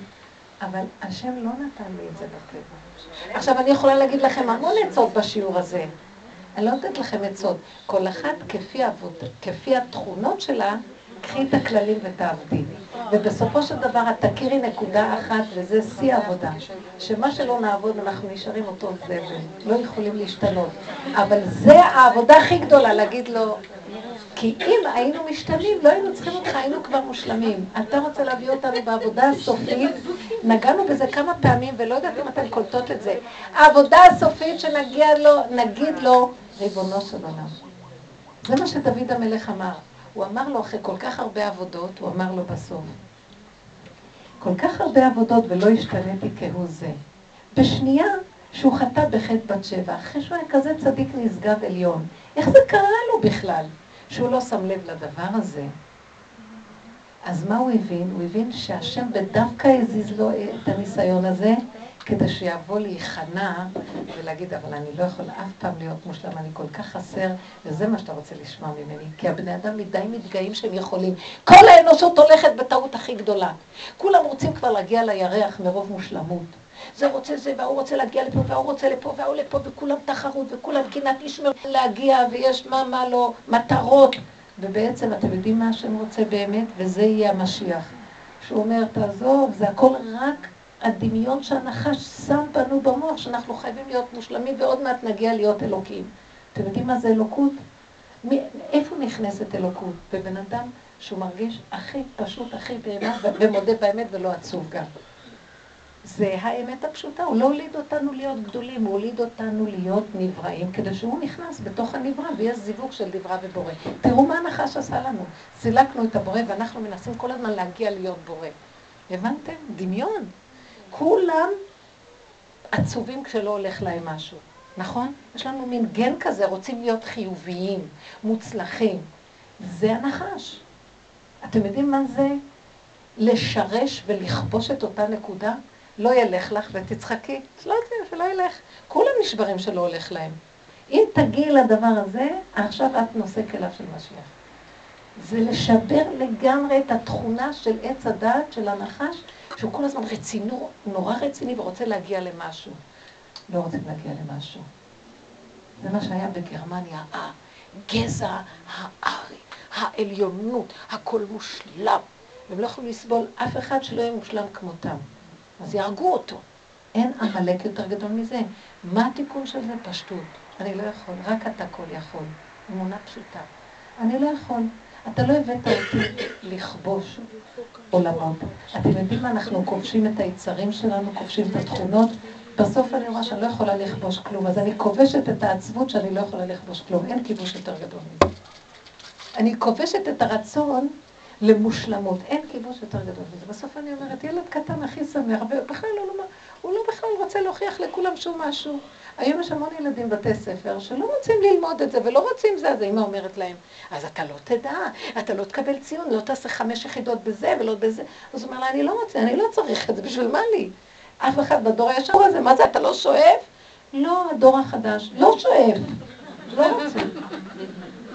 S1: אבל השם לא נתן לי את זה בטבע. עכשיו, אני יכולה להגיד לכם המון עצות בשיעור הזה. אני לא נותנת לכם עצות. כל אחת כפי התכונות שלה, קחי את הכללים ותעבדי. ובסופו של דבר את תכירי נקודה אחת, וזה שיא העבודה. שמה שלא נעבוד, אנחנו נשארים אותו זבל. לא יכולים להשתנות. אבל זה העבודה הכי גדולה, להגיד לו, כי אם היינו משתנים, לא היינו צריכים אותך, היינו כבר מושלמים. אתה רוצה להביא אותנו בעבודה הסופית, נגענו בזה כמה פעמים, ולא יודעת אם אתן קולטות את זה. העבודה הסופית שנגיע לו, נגיד לו, ריבונו של עולם. זה מה שדוד המלך אמר. הוא אמר לו, אחרי כל כך הרבה עבודות, הוא אמר לו בסוף, כל כך הרבה עבודות ולא השתניתי כהוא זה. בשנייה שהוא חטא בחטא בת שבע, אחרי שהוא היה כזה צדיק נשגב עליון, איך זה קרה לו בכלל? שהוא לא שם לב לדבר הזה. אז מה הוא הבין? הוא הבין שהשם בדווקא הזיז לו את הניסיון הזה, כדי שיבוא להיכנע ולהגיד, אבל אני לא יכול אף פעם להיות מושלם, אני כל כך חסר, וזה מה שאתה רוצה לשמוע ממני. כי הבני אדם מדי מתגאים שהם יכולים. כל האנושות הולכת בטעות הכי גדולה. כולם רוצים כבר להגיע לירח מרוב מושלמות. זה רוצה זה, והוא רוצה להגיע לפה, והוא רוצה לפה, והוא לפה, וכולם תחרות, וכולם קנאת איש מר- להגיע, ויש מה, מה לא, מטרות. ובעצם אתם יודעים מה השם רוצה באמת, וזה יהיה המשיח. שהוא אומר, תעזוב, זה הכל רק הדמיון שהנחש שם בנו במוח, שאנחנו חייבים להיות מושלמים, ועוד מעט נגיע להיות אלוקים. אתם יודעים מה זה אלוקות? מי, איפה נכנסת אלוקות? בבן אדם שהוא מרגיש הכי פשוט, הכי בהמה, ומודה באמת ולא עצוב גם. זה האמת הפשוטה, הוא לא הוליד אותנו להיות גדולים, הוא הוליד אותנו להיות נבראים, כדי שהוא נכנס בתוך הנברא, ויש זיווג של נברא ובורא. תראו מה הנחש עשה לנו. סילקנו את הבורא, ואנחנו מנסים כל הזמן להגיע להיות בורא. הבנתם? דמיון. כולם עצובים כשלא הולך להם משהו, נכון? יש לנו מין גן כזה, רוצים להיות חיוביים, מוצלחים. זה הנחש. אתם יודעים מה זה לשרש ולכבוש את אותה נקודה? לא ילך לך ותצחקי, שלא יודעים שלא ילך. כולם נשברים שלא הולך להם. אם תגיעי לדבר הזה, עכשיו את נושא כליו של משיח. זה לשבר לגמרי את התכונה של עץ הדעת של הנחש, שהוא כל הזמן רצינו, נורא רציני ורוצה להגיע למשהו. לא רוצים להגיע למשהו. זה מה שהיה בגרמניה, הגזע הארי, העליונות, הכל מושלם. והם לא יכולים לסבול אף אחד שלא יהיה מושלם כמותם. אז יהרגו אותו. אין עמלק יותר גדול מזה. מה התיקון של זה? פשטות. אני לא יכול, רק אתה כל יכול. אמונה פשוטה. אני לא יכול. אתה לא הבאת אותי לכבוש עולמות. אתם יודעים מה? אנחנו כובשים את היצרים שלנו, כובשים את התכונות. בסוף אני רואה שאני לא יכולה לכבוש כלום, אז אני כובשת את העצבות שאני לא יכולה לכבוש כלום. אין כיבוש יותר גדול מזה. אני כובשת את הרצון למושלמות. אין כיבוש יותר גדול מזה. בסוף אני אומרת, ילד קטן הכי שמח, ובכלל לא, לא, הוא לא בכלל רוצה להוכיח לכולם שהוא משהו. היום יש המון ילדים בתי ספר שלא רוצים ללמוד את זה ולא רוצים זה, אז האמא אומרת להם, אז אתה לא תדע, אתה לא תקבל ציון, לא תעשה חמש יחידות בזה ולא בזה. אז הוא אומר לה, אני לא רוצה, אני לא צריך את זה, בשביל מה לי? אף אחד בדור הישר הזה, מה זה, אתה לא שואף? לא, הדור החדש, לא שואף, לא רוצה,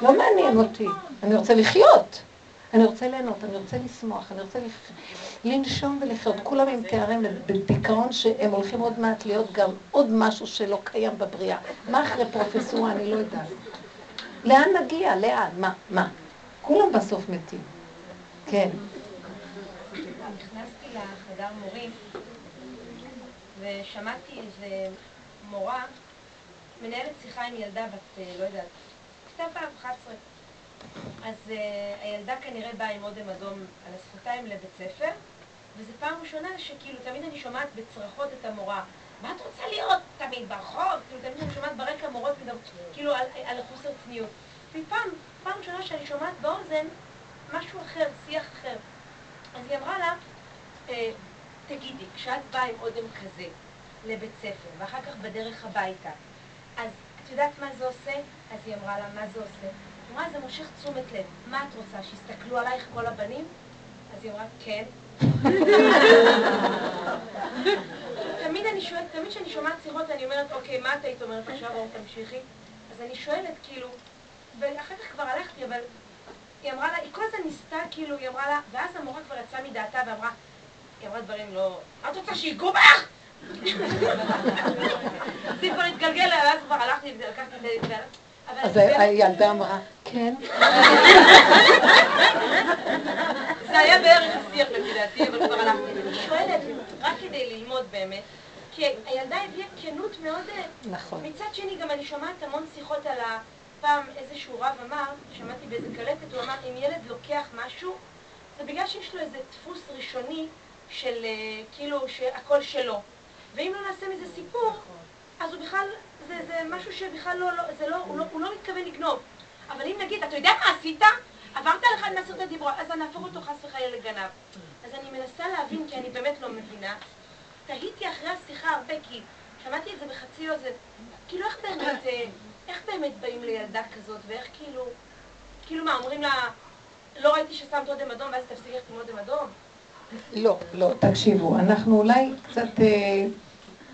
S1: לא מעניין אותי, אני רוצה לחיות. אני רוצה ליהנות, אני רוצה לשמוח, אני רוצה לנשום ולחיות. כולם עם תארים בדיכאון שהם הולכים עוד מעט להיות גם עוד משהו שלא קיים בבריאה. מה אחרי פרופסורה? אני לא יודעת. לאן נגיע? לאן? מה? מה? כולם בסוף מתים. כן.
S7: נכנסתי לחדר מורים ושמעתי איזה מורה מנהלת שיחה עם ילדה בת, אה, לא יודעת, כתב פעם 11. אז uh, הילדה כנראה באה עם אודם אדום על השפתיים לבית ספר, וזו פעם ראשונה שכאילו תמיד אני שומעת בצרחות את המורה. מה את רוצה להיות תמיד ברחוב? כאילו תמיד אני שומעת ברקע מורות כאילו על, על חוסר צניעות. ופעם, פעם ראשונה שאני שומעת באוזן משהו אחר, שיח אחר. אז היא אמרה לה, אה, תגידי, כשאת באה עם אודם כזה לבית ספר, ואחר כך בדרך הביתה, אז את יודעת מה זה עושה? אז היא אמרה לה, מה זה עושה? אמרה, זה מושך תשומת לב. מה את רוצה, שיסתכלו עלייך כל הבנים? אז היא אמרה, כן. תמיד אני שואלת, תמיד כשאני שומעת שיחות אני אומרת, אוקיי, מה את היית אומרת עכשיו, אור תמשיכי? אז אני שואלת, כאילו, ואחר כך כבר הלכתי, אבל היא אמרה לה, היא כל הזמן ניסתה, כאילו, היא אמרה לה, ואז המורה כבר יצאה מדעתה ואמרה, היא אמרה דברים לא, את רוצה שיגעו בך? זה כבר התגלגל, ואז כבר הלכתי ולקחתי את זה,
S1: אז הילדה אמרה, כן.
S7: זה היה בערך השיח לפי דעתי, אבל כבר הלכתי. אני שואלת, רק כדי ללמוד באמת, כי הילדה הביאה כנות מאוד... אה,
S1: נכון.
S7: מצד שני, גם אני שומעת המון שיחות על ה... פעם איזשהו רב אמר, שמעתי באיזה קלטת, הוא אמר, אם ילד לוקח משהו, זה בגלל שיש לו איזה דפוס ראשוני של אה, כאילו שהכל שלו. ואם לא נעשה מזה סיפור, אז הוא בכלל זה, זה משהו שבכלל לא, לא, זה לא, הוא, לא, הוא לא מתכוון לגנוב. אבל אם נגיד, אתה יודע מה עשית? עברת על אחד מעשרת הדיברות, אז אני אהפוך אותו חס וחלילה לגנב. אז אני מנסה להבין, כי אני באמת לא מבינה. תהיתי אחרי השיחה הרבה, כי שמעתי את זה בחצי אוזן. כאילו, איך באמת, אה, איך באמת באים לילדה כזאת, ואיך כאילו, כאילו מה, אומרים לה, לא ראיתי ששמת אודם אדום, ואז תפסיק ללכת עם אודם אדום?
S1: לא, לא, תקשיבו, אנחנו אולי קצת...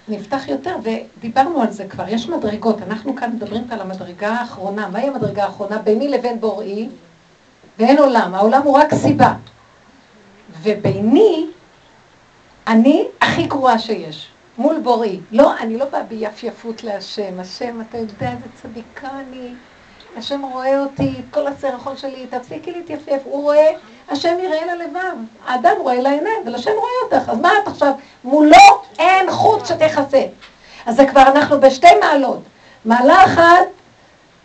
S1: נפתח יותר, ודיברנו על זה כבר, יש מדרגות, אנחנו כאן מדברים על המדרגה האחרונה, מהי המדרגה האחרונה? ביני לבין בוראי, ואין עולם, העולם הוא רק סיבה. וביני, אני הכי גרועה שיש, מול בוראי. לא, אני לא באה ביפייפות להשם, השם, אתה יודע איזה צדיקה אני, השם רואה אותי, כל הסרחון שלי, תפסיקי להתייפייף, הוא רואה, השם יראה ללבב, האדם רואה לעיניים, אבל השם רואה אותך, אז מה את עכשיו, מולו אין חוט שתכסה. אז זה כבר אנחנו בשתי מעלות. מעלה אחת,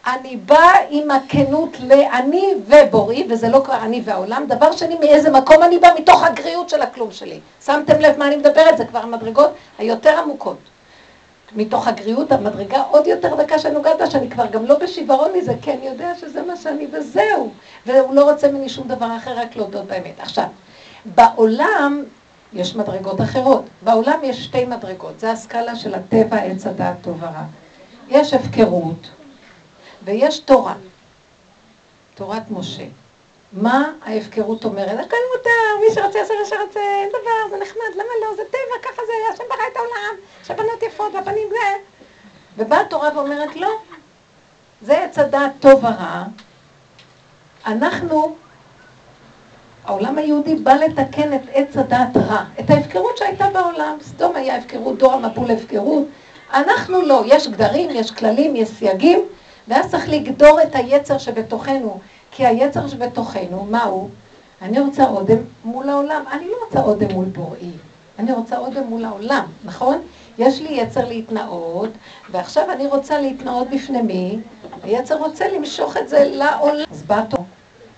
S1: אני באה עם הכנות לאני ובורי, וזה לא כבר אני והעולם. דבר שני, מאיזה מקום אני באה? מתוך הגריעות של הכלום שלי. שמתם לב מה אני מדברת? זה כבר המדרגות היותר עמוקות. מתוך הגריעות, המדרגה עוד יותר דקה שאני נוגעת בה, שאני כבר גם לא בשיוורון מזה, כי אני יודע שזה מה שאני וזהו. והוא לא רוצה ממני שום דבר אחר, רק להודות באמת. עכשיו, בעולם יש מדרגות אחרות. בעולם יש שתי מדרגות, זה הסקאלה של הטבע, עץ הדעת, טוב ורע. יש הפקרות ויש תורה, תורת משה. מה ההפקרות אומרת? הכל מותר, מי שרוצה יעשה מה שרוצה, אין דבר, זה נחמד, למה לא? זה טבע, ככה זה, השם ברא את העולם, שבנות יפות והבנים זה. ובאה התורה ואומרת, לא, זה עץ הדעת טוב ורע. אנחנו, העולם היהודי בא לתקן את עץ הדעת רע, את ההפקרות שהייתה בעולם. סדום היה הפקרות, דור המבול הפקרות. אנחנו לא, יש גדרים, יש כללים, יש סייגים, ואז צריך לגדור את היצר שבתוכנו. כי היצר שבתוכנו, מה הוא? אני רוצה אודם מול העולם. אני לא רוצה אודם מול בוראי, אני רוצה אודם מול העולם, נכון? יש לי יצר להתנאות, ועכשיו אני רוצה להתנאות בפני מי? היצר רוצה למשוך את זה לעולם. אז בא טוב.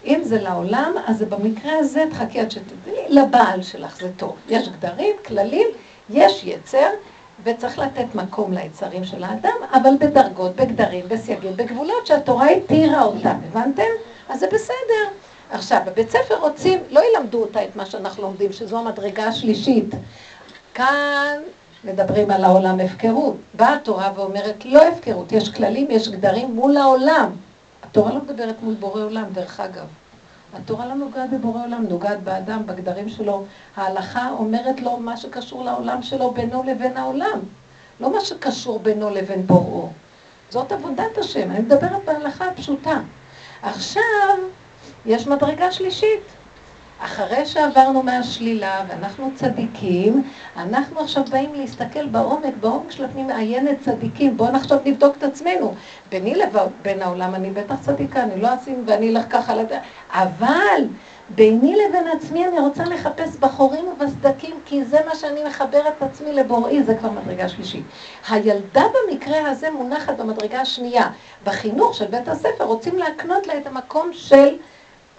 S1: אם זה לעולם, אז זה במקרה הזה, תחכי עד שתדעי, לבעל שלך זה טוב. יש גדרים, כללים, יש יצר, וצריך לתת מקום ליצרים של האדם, אבל בדרגות, בגדרים, בסייגים, בגבולות שהתורה התירה אותם, הבנתם? אז זה בסדר. עכשיו, בבית ספר רוצים, לא ילמדו אותה את מה שאנחנו לומדים, שזו המדרגה השלישית. כאן מדברים על העולם הפקרות. באה התורה ואומרת, לא הפקרות, יש כללים, יש גדרים מול העולם. התורה לא מדברת מול בורא עולם, דרך אגב. התורה לא נוגעת בבורא עולם, נוגעת באדם, בגדרים שלו. ההלכה אומרת לו מה שקשור לעולם שלו בינו לבין העולם. לא מה שקשור בינו לבין בוראו. זאת עבודת השם, אני מדברת בהלכה הפשוטה. עכשיו, יש מדרגה שלישית. אחרי שעברנו מהשלילה ואנחנו צדיקים, אנחנו עכשיו באים להסתכל בעומק, בעומק של הפנים מעיינת צדיקים. בואו נחשוב נבדוק את עצמנו. ביני לבין העולם אני בטח צדיקה, אני לא אשים ואני אלך ככה לדעת. אבל ביני לבין עצמי אני רוצה לחפש בחורים ובסדקים, כי זה מה שאני מחבר את עצמי לבוראי, זה כבר מדרגה שלישית. הילדה במקרה הזה מונחת במדרגה השנייה. בחינוך של בית הספר רוצים להקנות לה את המקום של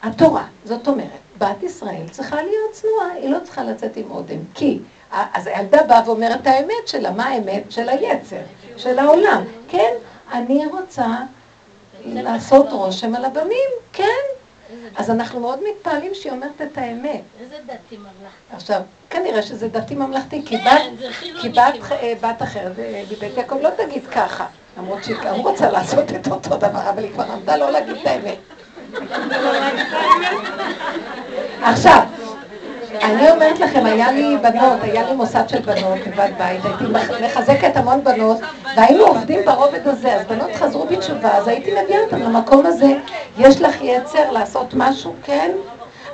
S1: התורה. זאת אומרת, בת ישראל צריכה להיות צנועה, היא לא צריכה לצאת עם אודם. כי, אז הילדה באה ואומרת את האמת שלה, מה האמת? של היצר, של העולם. כן, אני רוצה לעשות רושם על הבנים, כן. אז אנחנו מאוד מתפעלים שהיא אומרת את האמת.
S3: איזה דתי ממלכתי.
S1: עכשיו, כנראה שזה דתי ממלכתי, כי
S3: כן,
S1: בת. אה, בת אחרת אה, מבית יעקב לא תגיד ככה. למרות שהיא גם רוצה לעשות את אותו דבר, אבל היא כבר עמדה לא להגיד את האמת. עכשיו, אני אומרת לכם, היה לי בנות, היה לי מוסד של בנות, לבד בית, הייתי מח- מחזקת המון בנות, והיינו עובדים ברובד הזה, אז בנות חזרו בתשובה, אז הייתי מביאה אותן למקום הזה, יש לך יצר לעשות משהו, כן?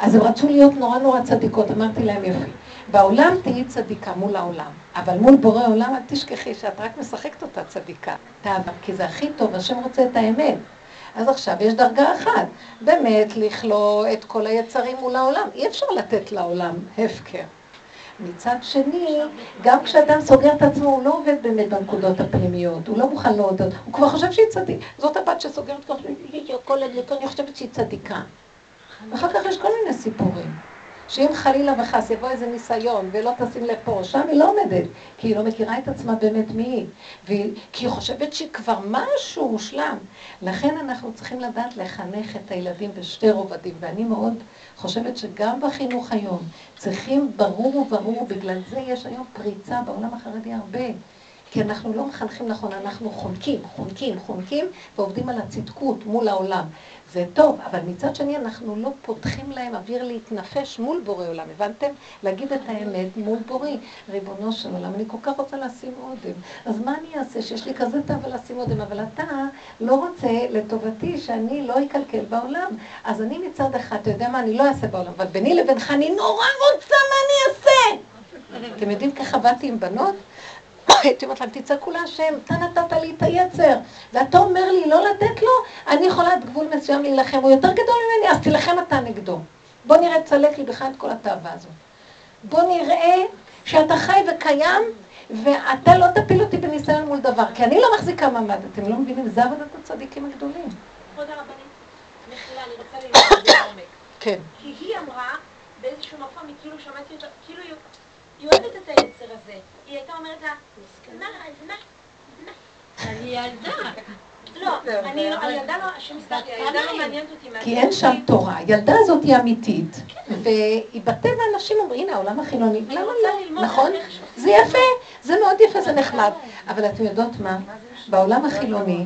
S1: אז הם רצו להיות נורא נורא צדיקות, אמרתי להם יופי. בעולם תהיי צדיקה מול העולם, אבל מול בורא עולם אל תשכחי שאת רק משחקת אותה צדיקה. כי זה הכי טוב, השם רוצה את האמת. אז עכשיו יש דרגה אחת, באמת לכלוא את כל היצרים מול העולם. אי אפשר לתת לעולם הפקר. מצד שני, גם כשאדם סוגר את עצמו, הוא לא עובד באמת בנקודות הפנימיות, הוא לא מוכן להודות, הוא כבר חושב שהיא צדיק. זאת הבת שסוגרת ככה, אני חושבת שהיא צדיקה. ואחר כך יש כל מיני סיפורים. שאם חלילה וחס יבוא איזה ניסיון ולא תשים לב פה, שם היא לא עומדת, כי היא לא מכירה את עצמה באמת מי היא, כי היא חושבת שהיא כבר משהו מושלם. לכן אנחנו צריכים לדעת לחנך את הילדים בשתי רובדים, ואני מאוד חושבת שגם בחינוך היום צריכים ברור וברור, בגלל זה יש היום פריצה בעולם החרדי הרבה. כי אנחנו לא מחנכים נכון, אנחנו חונקים, חונקים, חונקים, ועובדים על הצדקות מול העולם. זה טוב, אבל מצד שני אנחנו לא פותחים להם אוויר להתנפש מול בורא עולם, הבנתם? להגיד את האמת מול בורי, ריבונו של עולם, אני כל כך רוצה לשים אודם, אז מה אני אעשה שיש לי כזה תאווה לשים אודם, אבל אתה לא רוצה לטובתי שאני לא אקלקל בעולם, אז אני מצד אחד, אתה יודע מה, אני לא אעשה בעולם, אבל ביני לבינך אני נורא רוצה, מה אני אעשה? אתם יודעים ככה באתי עם בנות? הייתי אומרת להם, תצעקו להשם, אתה נתת לי את היצר, ואתה אומר לי לא לתת לו, אני יכולה עד גבול מסוים להילחם, הוא יותר גדול ממני, אז תילחם אתה נגדו. בוא נראה, תסלק לי בכלל את כל התאווה הזאת. בוא נראה שאתה חי וקיים, ואתה לא תפיל אותי בניסיון מול דבר, כי אני לא מחזיקה מעמד, אתם לא מבינים, זה עבודת הצדיקים הגדולים.
S7: כבוד הרבנית, מחילה, אני רוצה ללמוד את זה לעומק.
S1: כן.
S7: כי היא אמרה, באיזשהו מקום, היא כאילו שמעתי אותה, כאילו היא- אוהבת את היצר הזה. היא הייתה אומרת לה, מה, מה,
S3: אני ילדה.
S7: לא, אני לא, הילדה לא, לי, הילדה לא מעניינת אותי.
S1: כי אין שם תורה. הילדה הזאת היא אמיתית, והיא בטבע אנשים אומרים, הנה העולם החילוני, למה לא? נכון? זה יפה, זה מאוד יפה, זה נחמד. אבל אתם יודעות מה? בעולם החילוני,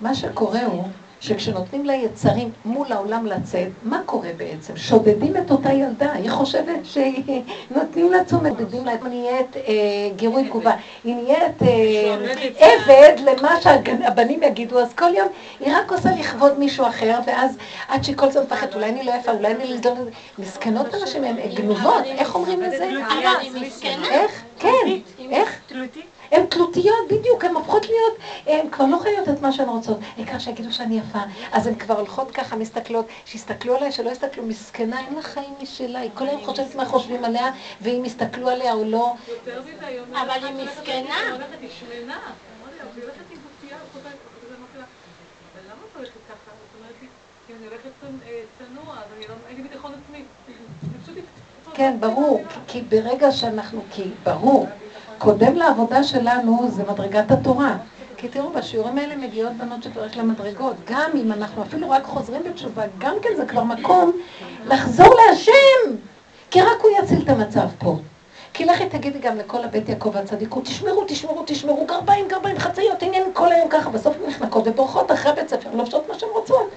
S1: מה שקורה הוא שכשנותנים לה יצרים מול העולם לצאת, מה קורה בעצם? שודדים את אותה ילדה, היא חושבת שנותנים לה תשומת, שודדים לה, היא נהיית אה, גירוי תגובה, היא נהיית אה, עבד למה שהבנים יגידו, אז כל יום היא רק עושה לכבוד מישהו אחר, ואז עד שכל הזמן מפחדת, אולי אני לא יפה, אולי אני לא... מסכנות הנשים, הן גנובות, איך אומרים לזה? איך? כן. איך? הן תלותיות, בדיוק, הן הופכות להיות, הן כבר לא חיות את מה שהן רוצות. העיקר שיגידו שאני יפה. אז הן כבר הולכות ככה, מסתכלות, שיסתכלו עליי, שלא יסתכלו, מסכנה, אין לה חיים משלה, היא כל היום חושבת מה חושבים עליה, ואם יסתכלו עליה או לא.
S3: אבל היא מסכנה.
S4: אה, לא, אין לי ביטחון עצמי. אני פשוט...
S1: כן, ברור, כי ברגע שאנחנו, כי ברור, קודם לעבודה שלנו זה מדרגת התורה. כי תראו, בשיעורים האלה מגיעות בנות שצריך למדרגות. גם אם אנחנו אפילו רק חוזרים בתשובה, גם כן זה כבר מקום לחזור להשם. כי רק הוא יציל את המצב פה. כי לכי תגידי גם לכל הבית יעקב הצדיקות, תשמרו, תשמרו, תשמרו, גרביים, גרביים, חצאיות, עניין כל היום ככה, בסוף נחנקות ובורחות אחרי בית ספר, לובשות מה שהן רוצות.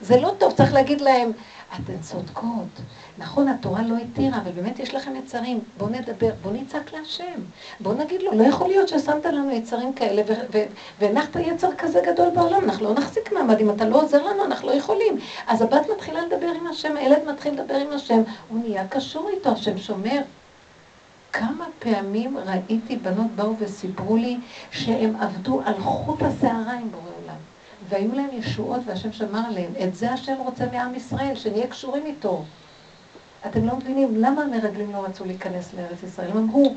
S1: זה לא טוב, צריך להגיד להם, אתן צודקות. נכון, התורה לא התירה, אבל באמת יש לכם יצרים. בואו נדבר, בואו נצעק להשם. בואו נגיד לו, לא יכול להיות ששמת לנו יצרים כאלה והנחת יצר כזה גדול בעולם, אנחנו לא נחזיק מעמד, אם אתה לא עוזר לנו, אנחנו לא יכולים. אז הבת מתחילה לדבר עם השם, הילד מתחיל לדבר עם השם, הוא נהיה קשור איתו, השם שומר. כמה פעמים ראיתי בנות באו וסיפרו לי שהם עבדו על חוט השערה עם בורא עולם. והיו להם ישועות והשם שמר עליהם. את זה השם רוצה מעם ישראל, שנהיה קשורים איתו. אתם לא מבינים למה המרגלים לא רצו להיכנס לארץ ישראל. הם אמרו,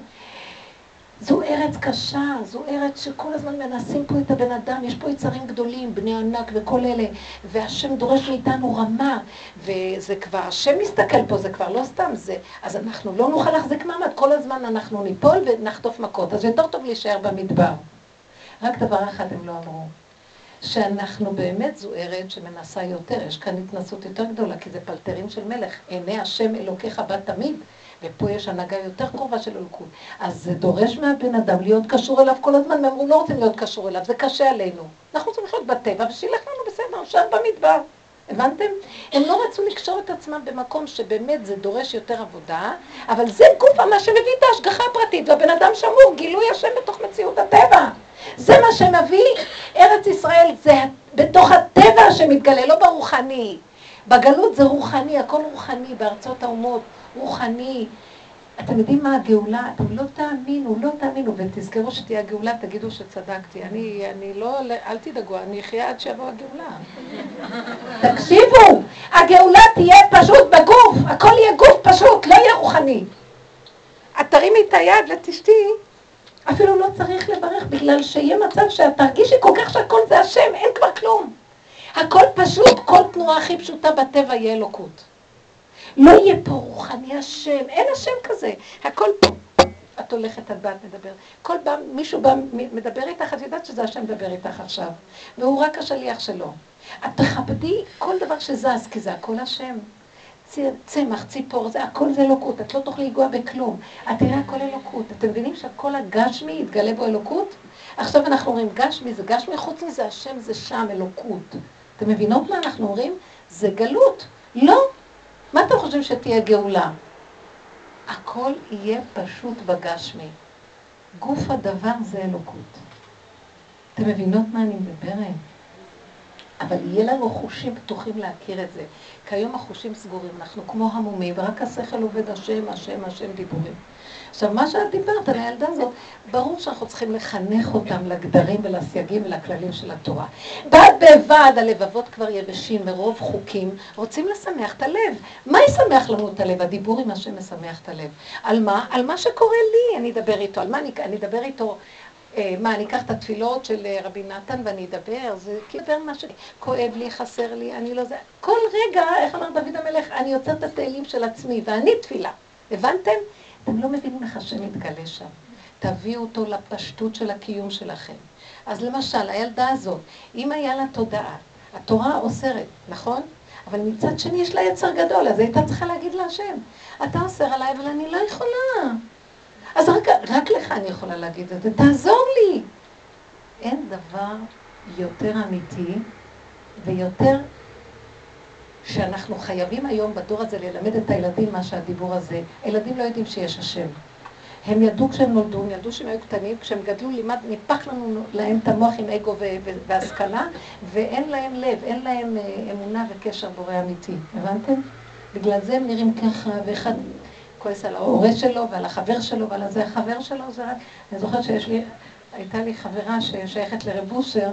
S1: זו ארץ קשה, זו ארץ שכל הזמן מנסים פה את הבן אדם, יש פה יצרים גדולים, בני ענק וכל אלה, והשם דורש מאיתנו רמה, וזה כבר, השם מסתכל פה, זה כבר לא סתם זה, אז אנחנו לא נוכל להחזיק מעמד, כל הזמן אנחנו ניפול ונחטוף מכות, אז יותר טוב להישאר במדבר. רק דבר אחד הם לא אמרו, שאנחנו באמת זו ארץ שמנסה יותר, יש כאן התנסות יותר גדולה, כי זה פלטרים של מלך, עיני השם אלוקיך בה תמיד, ופה יש הנהגה יותר קרובה של אלוקות. אז זה דורש מהבן אדם להיות קשור אליו כל הזמן, והם אמרו, לא רוצים להיות קשור אליו, זה קשה עלינו. אנחנו רוצים לחיות בטבע, ושילך לנו בסדר, נשאר במדבר. הבנתם? הם לא רצו לקשור את עצמם במקום שבאמת זה דורש יותר עבודה, אבל זה גוף מה שמביא את ההשגחה הפרטית, והבן אדם שמור, גילוי השם בתוך מציאות הטבע. זה מה שמביא ארץ ישראל, זה בתוך הטבע שמתגלה, לא ברוחני. בגלות זה רוחני, הכל רוחני, בארצות האומות, רוחני. אתם יודעים מה הגאולה? אתם לא תאמינו, לא תאמינו, ותזכרו שתהיה הגאולה, תגידו שצדקתי. אני, אני לא, אל תדאגו, אני אחיה עד שיבוא הגאולה. תקשיבו, הגאולה תהיה פשוט בגוף, הכל יהיה גוף פשוט, לא יהיה רוחני. את תרימי את היד לתשתי, אפילו לא צריך לברך, בגלל שיהיה מצב שאת תרגישי כל כך שהכל זה השם, אין כבר כלום. הכל פשוט, כל תנועה הכי פשוטה בטבע יהיה אלוקות. לא יהיה פה רוחני השם, אין השם כזה. הכל פה. את הולכת, את באת, מדברת. כל פעם מישהו בא, מדבר איתך, את יודעת שזה השם מדבר איתך עכשיו. והוא רק השליח שלו. את תכבדי כל דבר שזז, כי זה הכל השם. צמח, ציפור, זה הכל זה אלוקות, את לא תוכלי לגוע בכלום. את תראה הכל אלוקות. אתם מבינים שהכל הגשמי יתגלה בו אלוקות? עכשיו אנחנו אומרים גשמי זה גשמי, חוץ מזה השם זה שם אלוקות. אתם מבינות מה אנחנו אומרים? זה גלות. לא. מה אתם חושבים שתהיה גאולה? הכל יהיה פשוט בגשמי. גוף הדבר זה אלוקות. אתם מבינות מה אני מדברת? אבל יהיה לנו חושים פתוחים להכיר את זה. כי היום החושים סגורים, אנחנו כמו המומים, ורק השכל עובד השם, השם, השם דיבורים. עכשיו, מה שאת דיברת על הילדה הזאת, ברור שאנחנו צריכים לחנך אותם לגדרים ולסייגים ולכללים של התורה. בד בבד הלבבות כבר יבשים מרוב חוקים, רוצים לשמח את הלב. מה ישמח לנו את הלב? הדיבור עם השם משמח את הלב. על מה? על מה שקורה לי, אני אדבר איתו. על מה אני, אני אדבר איתו? מה, אני אקח את התפילות של רבי נתן ואני אדבר? זה כאילו מה שכואב לי, חסר לי, אני לא זה. כל רגע, איך אמר דוד המלך, אני יוצר את התהילים של עצמי, ואני תפילה. הבנתם? אתם לא מבינים איך השם מתגלה שם. תביאו אותו לפשטות של הקיום שלכם. אז למשל, הילדה הזאת, אם היה לה תודעה, התורה אוסרת, נכון? אבל מצד שני יש לה יצר גדול, אז הייתה צריכה להגיד להשם, אתה אוסר עליי, אבל אני לא יכולה. אז רק, רק לך אני יכולה להגיד את זה, תעזור לי. אין דבר יותר אמיתי ויותר שאנחנו חייבים היום בדור הזה ללמד את הילדים מה שהדיבור הזה. הילדים לא יודעים שיש השם. הם ידעו כשהם נולדו, הם ידעו שהם היו קטנים, כשהם גדלו לימד, ניפח לנו להם את המוח עם אגו והשכלה, ואין להם לב, אין להם אמונה וקשר בורא אמיתי. הבנתם? בגלל זה הם נראים ככה, ואחד כועס על ההורה שלו ועל החבר שלו ועל הזה. החבר שלו זה רק... אני זוכרת שיש לי, הייתה לי חברה ששייכת לרב אושר,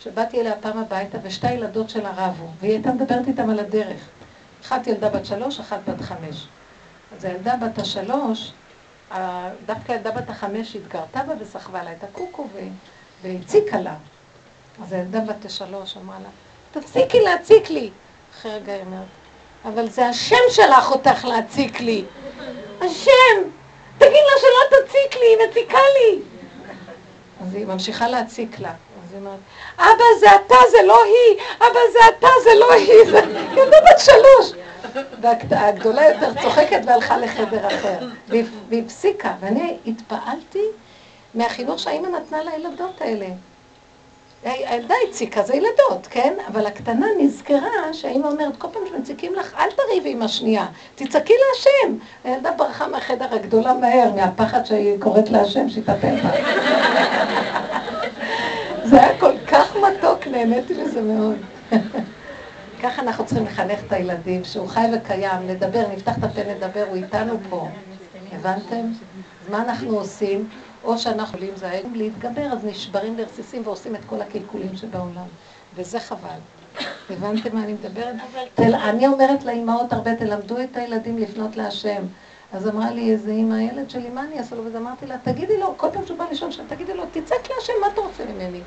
S1: שבאתי אליה פעם הביתה ושתי ילדות שלה רבו, והיא הייתה מדברת איתם על הדרך. אחת ילדה בת שלוש, אחת בת חמש. אז הילדה בת השלוש, דווקא הילדה בת החמש התגרתה בה וסחבה לה את הקוקו והציקה לה. אז הילדה בת השלוש אמרה לה, תפסיקי להציק לי. אחרי רגע היא אומרת, אבל זה השם שלח אותך להציק לי. השם! תגיד לה שלא תציק לי, היא מציקה לי. אז היא ממשיכה להציק לה. אז היא אומרת, אבא זה אתה, זה לא היא, אבא זה אתה, זה לא היא, זה ילדה בת שלוש. והגדולה יותר צוחקת והלכה לחדר אחר, והיא הפסיקה, ואני התפעלתי מהחינוך שהאימא נתנה לילדות האלה. הילדה הציקה, זה ילדות, כן? אבל הקטנה נזכרה שהאימא אומרת, כל פעם שמציקים לך, אל תריבי עם השנייה, תצעקי להשם. הילדה ברחה מהחדר הגדולה מהר, מהפחד שהיא קוראת להשם, שיטפל בה. זה היה כל כך מתוק, נהניתי מזה מאוד. ככה אנחנו צריכים לחנך את הילדים, שהוא חי וקיים, לדבר, נפתח את הפה, נדבר, הוא איתנו פה. הבנתם? מה אנחנו עושים? או שאנחנו יכולים זה להתגבר, אז נשברים לרסיסים ועושים את כל הקלקולים שבעולם. וזה חבל. הבנתם מה אני מדברת? תל, אני אומרת לאימהות הרבה, תלמדו את הילדים לפנות להשם. אז אמרה לי איזה אימא, הילד שלי, מה אני אעשה לו? ואז אמרתי לה, תגידי לו, כל פעם שהוא בא לשאול שם, תגידי לו, תצעק להשם, מה אתה רוצה ממני?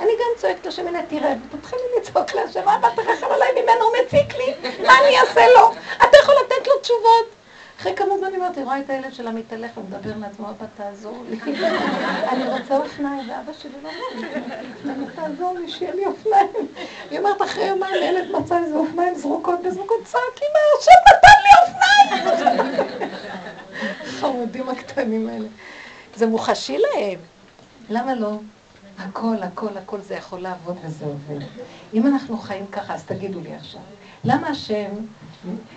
S1: אני גם צועקת לשם, הנה תראה, ותתחילי לצעוק להשם, אבא תרחם עליי ממנו, הוא מציק לי, מה אני אעשה לו? אתה יכול לתת לו תשובות. אחרי כמה זמן אמרתי, רואה את הילד שלה מתהלך ומדבר לעצמו, אבא תעזור לי. אני רוצה אופניים, ואבא שלי לא רוצה, תעזור לי, שיהיה לי אופניים. היא אומרת, אחרי יומיים הילד מצא איזה אופניים זרוקות בזרוקות, צעק, אמא, השם נתן לי אופניים! חמודים הקטנים האלה. זה מוחשי להם. למה לא? הכל, הכל, הכל זה יכול לעבוד וזה עובד. אם אנחנו חיים ככה, אז תגידו לי עכשיו, למה השם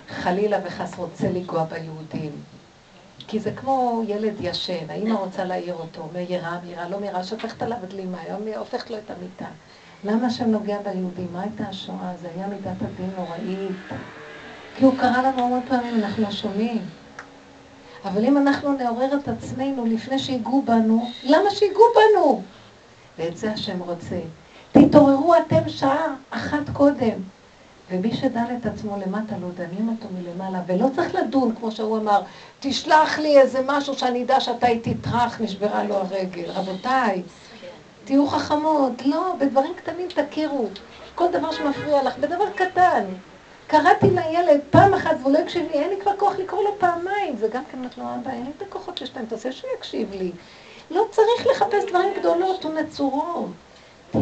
S1: חלילה וחס רוצה לגוע ביהודים? כי זה כמו ילד ישן, האמא רוצה להעיר אותו, מהירה, מהירה, לא מהירה, שופכת עליו דלימה, הופכת לו את המיטה. למה השם נוגע ביהודים? מה הייתה השואה? זה היה מידת הדין נוראית. כי הוא קרא לנו המון פעמים, אנחנו לא שומעים. אבל אם אנחנו נעורר את עצמנו לפני שיגעו בנו, למה שיגעו בנו? ואת זה השם רוצה. תתעוררו אתם שעה אחת קודם. ומי שדן את עצמו למטה, לא דנים אותו מלמעלה, ולא צריך לדון, כמו שהוא אמר, תשלח לי איזה משהו שאני אדע שאתה איתי טראח, נשברה לו הרגל. רבותיי, תהיו חכמות. לא, בדברים קטנים תכירו. כל דבר שמפריע לך, בדבר קטן. קראתי לילד פעם אחת והוא לא הקשיב לי, אין לי כבר כוח לקרוא לו פעמיים. וגם כן אמרת לו, אבא, אין לי את הכוחות לשתיים, תעשה שהוא יקשיב לי. לא צריך לחפש דברים גדולות ונצורות.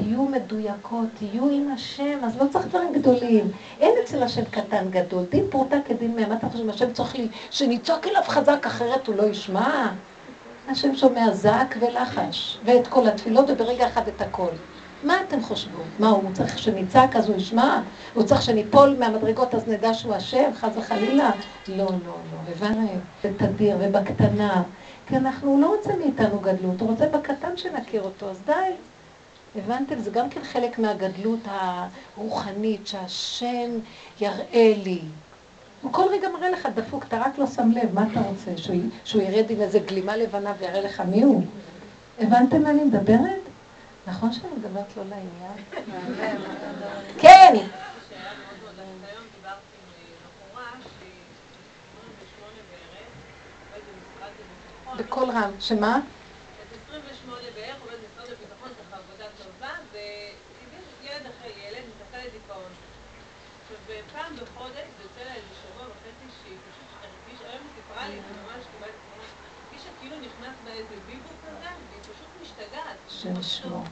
S1: תהיו מדויקות, תהיו עם השם, אז לא צריך דברים גדולים. אין אצל השם קטן גדול, דין פרוטה כדין מהם. מה אתה חושב, השם צריך לי שנצעק אליו חזק, אחרת הוא לא ישמע? השם שומע זעק ולחש, ואת כל התפילות, וברגע אחד את הכל. מה אתם חושבות? מה, הוא צריך שנצעק אז הוא ישמע? הוא צריך שניפול מהמדרגות אז נדע שהוא השם, חס וחלילה? לא, לא, לא. הבנו, בתדיר ובקטנה. כי אנחנו, הוא לא רוצה מאיתנו גדלות, הוא רוצה בקטן שנכיר אותו, אז די. הבנתם? זה גם כן חלק מהגדלות הרוחנית, שהשם יראה לי. הוא כל רגע מראה לך דפוק, אתה רק לא שם לב, מה אתה רוצה? שהוא, שהוא ירד עם איזה גלימה לבנה ויראה לך מי הוא? הבנתם מה אני מדברת? נכון שאני מדברת לא לעניין? כן! בקול רם, שמה?
S4: פעם בחודש, זה יוצא לה איזה שבוע וחצי, שהיא פשוט הרגיש, היום היא סיפרה לי, ממש קיבלתי תמונה, הרגישה כאילו נכנס באיזה ביבו כזה, והיא פשוט משתגעת.
S1: השם ישמור.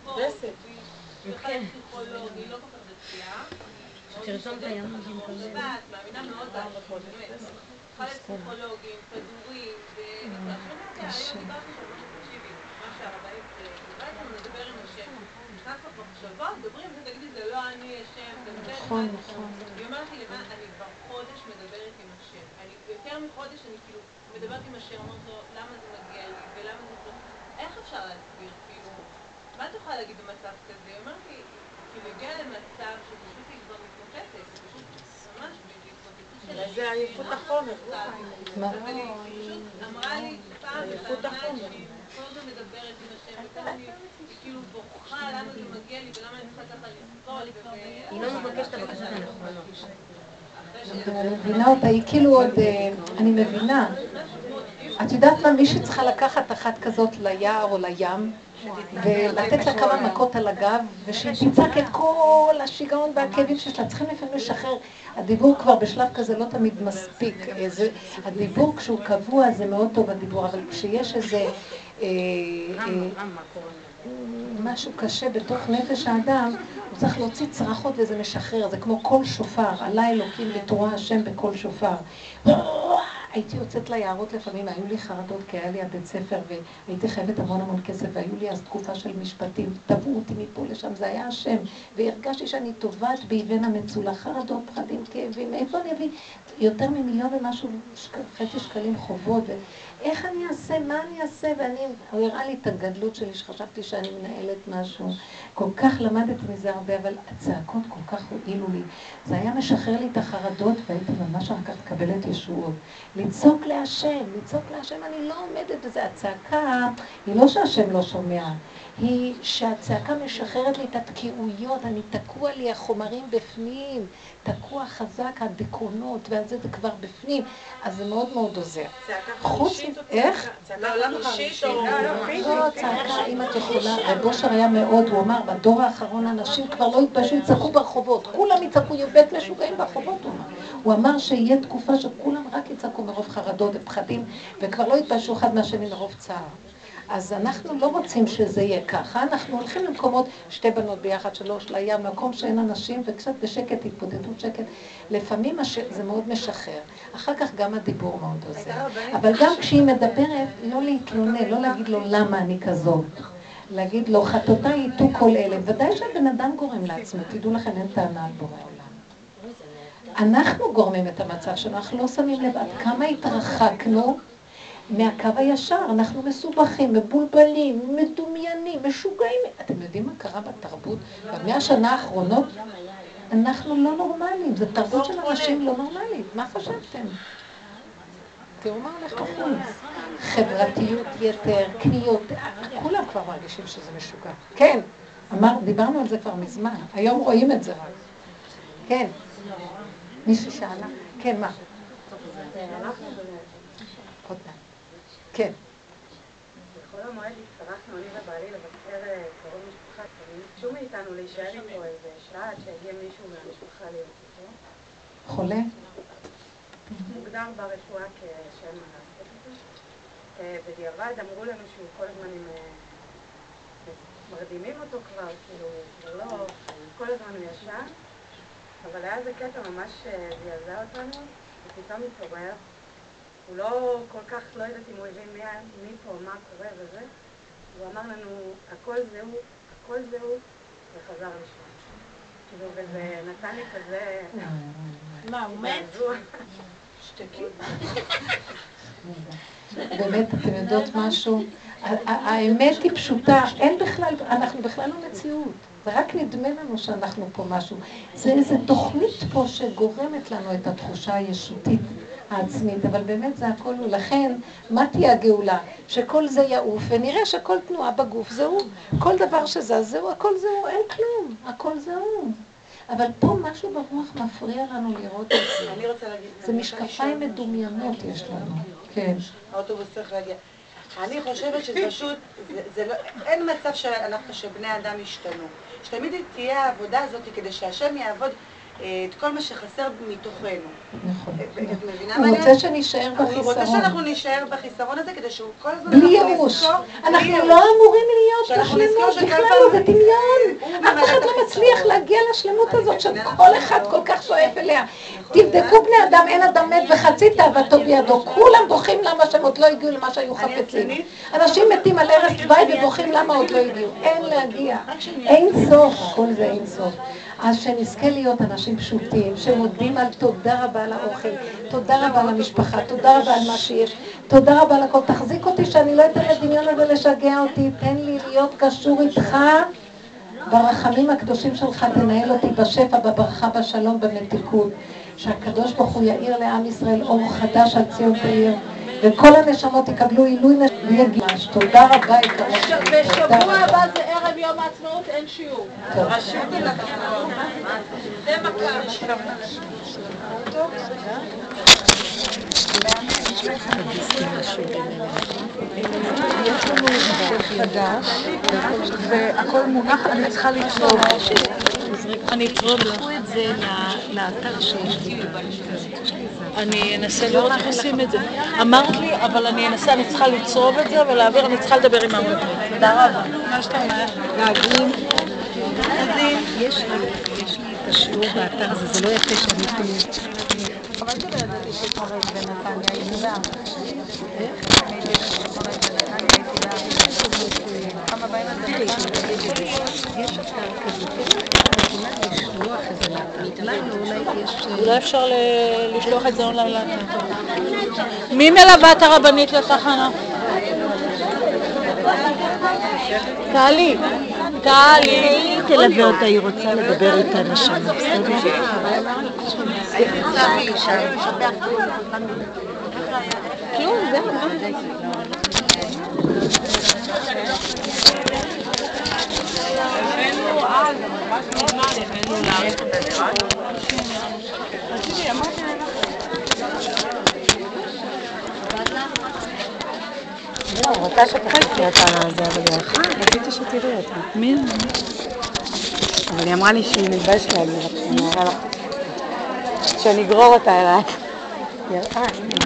S4: היא הלכה לפסיכולוג, היא כל כך דתייה.
S3: שתרשום את היום הזה.
S4: מאמינה מאוד בהשם, באמת. הלכה לפסיכולוגים, כדורים, ועכשיו היום דיברתי שם, תקשיבי, מה שהרבנית דיברה איתנו, נדבר עם השם. נכנס לך במחשבות, דברים, ותגידי, זה לא אני השם, זה
S1: נכון, נכון.
S4: היא אומרת לי, למה, אני כבר חודש מדברת עם השם. אני, יותר מחודש אני כאילו מדברת עם השם, אומרת לו, למה זה מגיע לי, ולמה זה... איך אפשר להסביר, מה את יכולה להגיד במצב כזה? היא אומרת לי, כאילו, הגיעה למצב שפשוט היא כבר מתמוטטת, פשוט ממש מתמוטטת.
S6: זה עייפות החומר.
S4: אבל היא פשוט אמרה לי פעם אחת שהיא כל הזמן מדברת עם השם, וכאן אני היא כאילו בוכה למה זה מגיע לי ולמה אני צריכה ככה לסבול.
S7: היא לא מבקשת את הבקשות הנכונות.
S1: אני מבינה אותה, היא כאילו עוד, אה, אני מבינה. את יודעת מה, מישהי צריכה לקחת אחת כזאת ליער או לים, ולתת לה כמה מכות על הגב, ושהיא תצעק את כל השיגעון והכאבים שיש לה. צריכים לפעמים לשחרר. הדיבור כבר בשלב כזה לא תמיד מספיק. אה, זה, הדיבור כשהוא קבוע זה מאוד טוב הדיבור, אבל כשיש איזה... אה, אה, משהו קשה בתוך נפש האדם, הוא צריך להוציא צרחות וזה משחרר, זה כמו קול שופר, עלה אלוקים בתורה השם בקול שופר. הייתי יוצאת ליערות לפעמים, היו לי חרדות כי היה לי הבית ספר והייתי חייבת המון המון כסף והיו לי אז תקופה של משפטים, תבעו אותי מפה לשם, זה היה השם. והרגשתי שאני טובעת באבן המצולה, חרדות, פחדים, כאבים, מאיפה אני אביא יותר ממיליון ומשהו חצי שקלים חובות איך אני אעשה, מה אני אעשה, ואני, הוא הראה לי את הגדלות שלי, שחשבתי שאני מנהלת משהו. כל כך למדתי מזה הרבה, אבל הצעקות כל כך הועילו לי. זה היה משחרר לי את החרדות, והייתי ממש אחר כך מקבלת ישועות. לצעוק להשם, לצעוק להשם, אני לא עומדת בזה. הצעקה היא לא שהשם לא שומע, היא שהצעקה משחררת לי את התקיעויות, אני תקוע לי החומרים בפנים, תקוע חזק, הדיכאונות, ואז זה כבר בפנים, אז זה מאוד מאוד עוזר. חוץ מ... איך?
S6: צעקה חמישית או...
S1: לא, צעקה, אם את יכולה, רב אושר היה מאוד, הוא אמר, בדור האחרון אנשים כבר לא יתביישו, יצעקו ברחובות, כולם יצעקו, בית משוגעים ברחובות, הוא אמר. הוא אמר שיהיה תקופה שכולם רק יצעקו מרוב חרדות ופחדים, וכבר לא יתביישו אחד מהשני מרוב צער. אז אנחנו לא רוצים שזה יהיה ככה, אנחנו הולכים למקומות, שתי בנות ביחד, שלוש, לים, מקום שאין אנשים, וקצת בשקט, התבודדות שקט. לפעמים הש... זה מאוד משחרר. אחר כך גם הדיבור מאוד עוזר. אבל גם כשהיא מדברת, לא להתלונן, לא להגיד לו למה אני כזאת. להגיד לו, חטאותיי ייטו כל אלה. ודאי שהבן אדם גורם לעצמו, תדעו לכם, אין טענה על בורא עולם. אנחנו גורמים את המצב שלנו, אנחנו לא שמים לב עד כמה התרחקנו מהקו הישר, אנחנו מסובכים, מבולבלים, מדומיינים, משוגעים. אתם יודעים מה קרה בתרבות במאה השנה האחרונות? אנחנו לא נורמליים, זו תרבות של אנשים לא נורמלית, מה חשבתם? תראו מה הולך בחוץ. חברתיות יתר, קניות, כולם כבר מרגישים שזה משוגע. כן, אמר, דיברנו על זה כבר מזמן, היום רואים את זה רק. כן. מישהי שאלה? כן, מה? כן.
S8: בחול המועד הצטרפנו אני ובעלי לבקר אה, קרוב משפחה, ביקשו מאיתנו להישאר איתו איזה שעה עד שיגיע מישהו מהמשפחה להיות איתו.
S1: חולה?
S8: מוגדר ברפואה כשאין מה לעשות איתו. אה, בדיעבד אמרו לנו שהוא כל הזמן עם... אה, מרדימים אותו כבר, כאילו, כבר לא... כל הזמן הוא ישן. אבל היה איזה קטע ממש זעזע אותנו, ופתאום התעורר. הוא לא כל כך, לא יודעת אם הוא הבין מי, מי פה, מה קורה וזה. הוא אמר לנו, הכל זה הוא, הכל זה הוא, וחזר לשם. כאילו, וזה נתן לי כזה...
S3: מה, הוא מת?
S1: שתקי. באמת, אתם יודעות משהו? האמת היא פשוטה, אין בכלל, אנחנו בכלל לא מציאות. זה רק נדמה לנו שאנחנו פה משהו. זה איזו תוכנית פה שגורמת לנו את התחושה הישותית. העצמית, אבל באמת זה הכל הוא. לכן, מה תהיה הגאולה? שכל זה יעוף, ונראה שכל תנועה בגוף זהו. כל דבר שזז זהו, הכל זהו, אין כלום, הכל זהו. אבל פה משהו ברוח מפריע לנו לראות את זה.
S6: אני רוצה להגיד...
S1: זה משקפיים מדומיינות יש לנו. כן.
S6: האוטובוס צריך להגיע. אני חושבת שפשוט, זה לא, אין מצב שאנחנו, שבני אדם ישתנו. שתמיד תהיה העבודה הזאת כדי שהשם יעבוד את כל מה שחסר מתוכנו.
S1: נכון.
S6: את מבינה מה אני
S1: רוצה שנישאר בחיסרון.
S6: הוא רוצה שאנחנו נישאר בחיסרון הזה כדי שהוא כל הזמן...
S1: בלי ייאוש. אנחנו לא אמורים להיות בשלמות, בכלל לא, זה דמיון. אף אחד לא מצליח להגיע לשלמות הזאת שכל אחד כל כך שואף אליה. תבדקו בני אדם, אין אדם מת וחצי תאוותו בידו. כולם בוכים למה שהם עוד לא הגיעו למה שהיו חפצים. אנשים מתים על ערש דווי ובוכים למה עוד לא הגיעו. אין להגיע. אין סוף, כל זה אין סוף. אז שנזכה להיות אנשים פשוטים, שמודים על תודה רבה על האוכל, תודה רבה על המשפחה, תודה רבה על מה שיש, תודה רבה על הכל. תחזיק אותי שאני לא אתן לדמיון הזה לשגע אותי, תן לי להיות קשור איתך. ברחמים הקדושים שלך תנהל אותי בשפע, בברכה, בשלום, במתיקות. שהקדוש ברוך הוא יאיר לעם ישראל אור חדש על ציון תאיר, וכל הנשמות יקבלו עילוי נש... ויגיש. תודה רבה, יקרות
S4: בשבוע. הבא זה ערב יום העצמאות, אין שיעור.
S1: טוב.
S4: זה מכה.
S6: והכל מונח, אני צריכה לצלוב.
S9: אני אצרוב לך. את זה לאתר שיש לי. אני אנסה לראות איך עושים את זה. אמרת לי, אבל אני אנסה, אני צריכה לצרוב את זה ולהעביר, אני צריכה לדבר עם המורים. תודה רבה. מה שאתה אומר? להגיד.
S3: יש לי את השיעור באתר הזה, זה לא יפה שאני.
S8: חבל שלא ידעתי שקורה בנתניה, הייתי בה. כמה באים לזה
S3: יש אתר כזה, יכולה לשלוח את זה לאתר. אולי אולי.
S9: אולי אפשר לשלוח את זה אונליין לאתר. מי מלווה את הרבנית לתחנה? טלי. טלי.
S3: תלווה אותה, היא רוצה לדבר איתנו שם, בסדר?
S9: כלום, זהו.
S8: אבל היא הלכה.
S3: רציתי שתראי אותה. מי?
S8: אבל אמרה לי שהיא מתביישת להגיד לך. שאני אגרור אותה אליי. היא הלכה.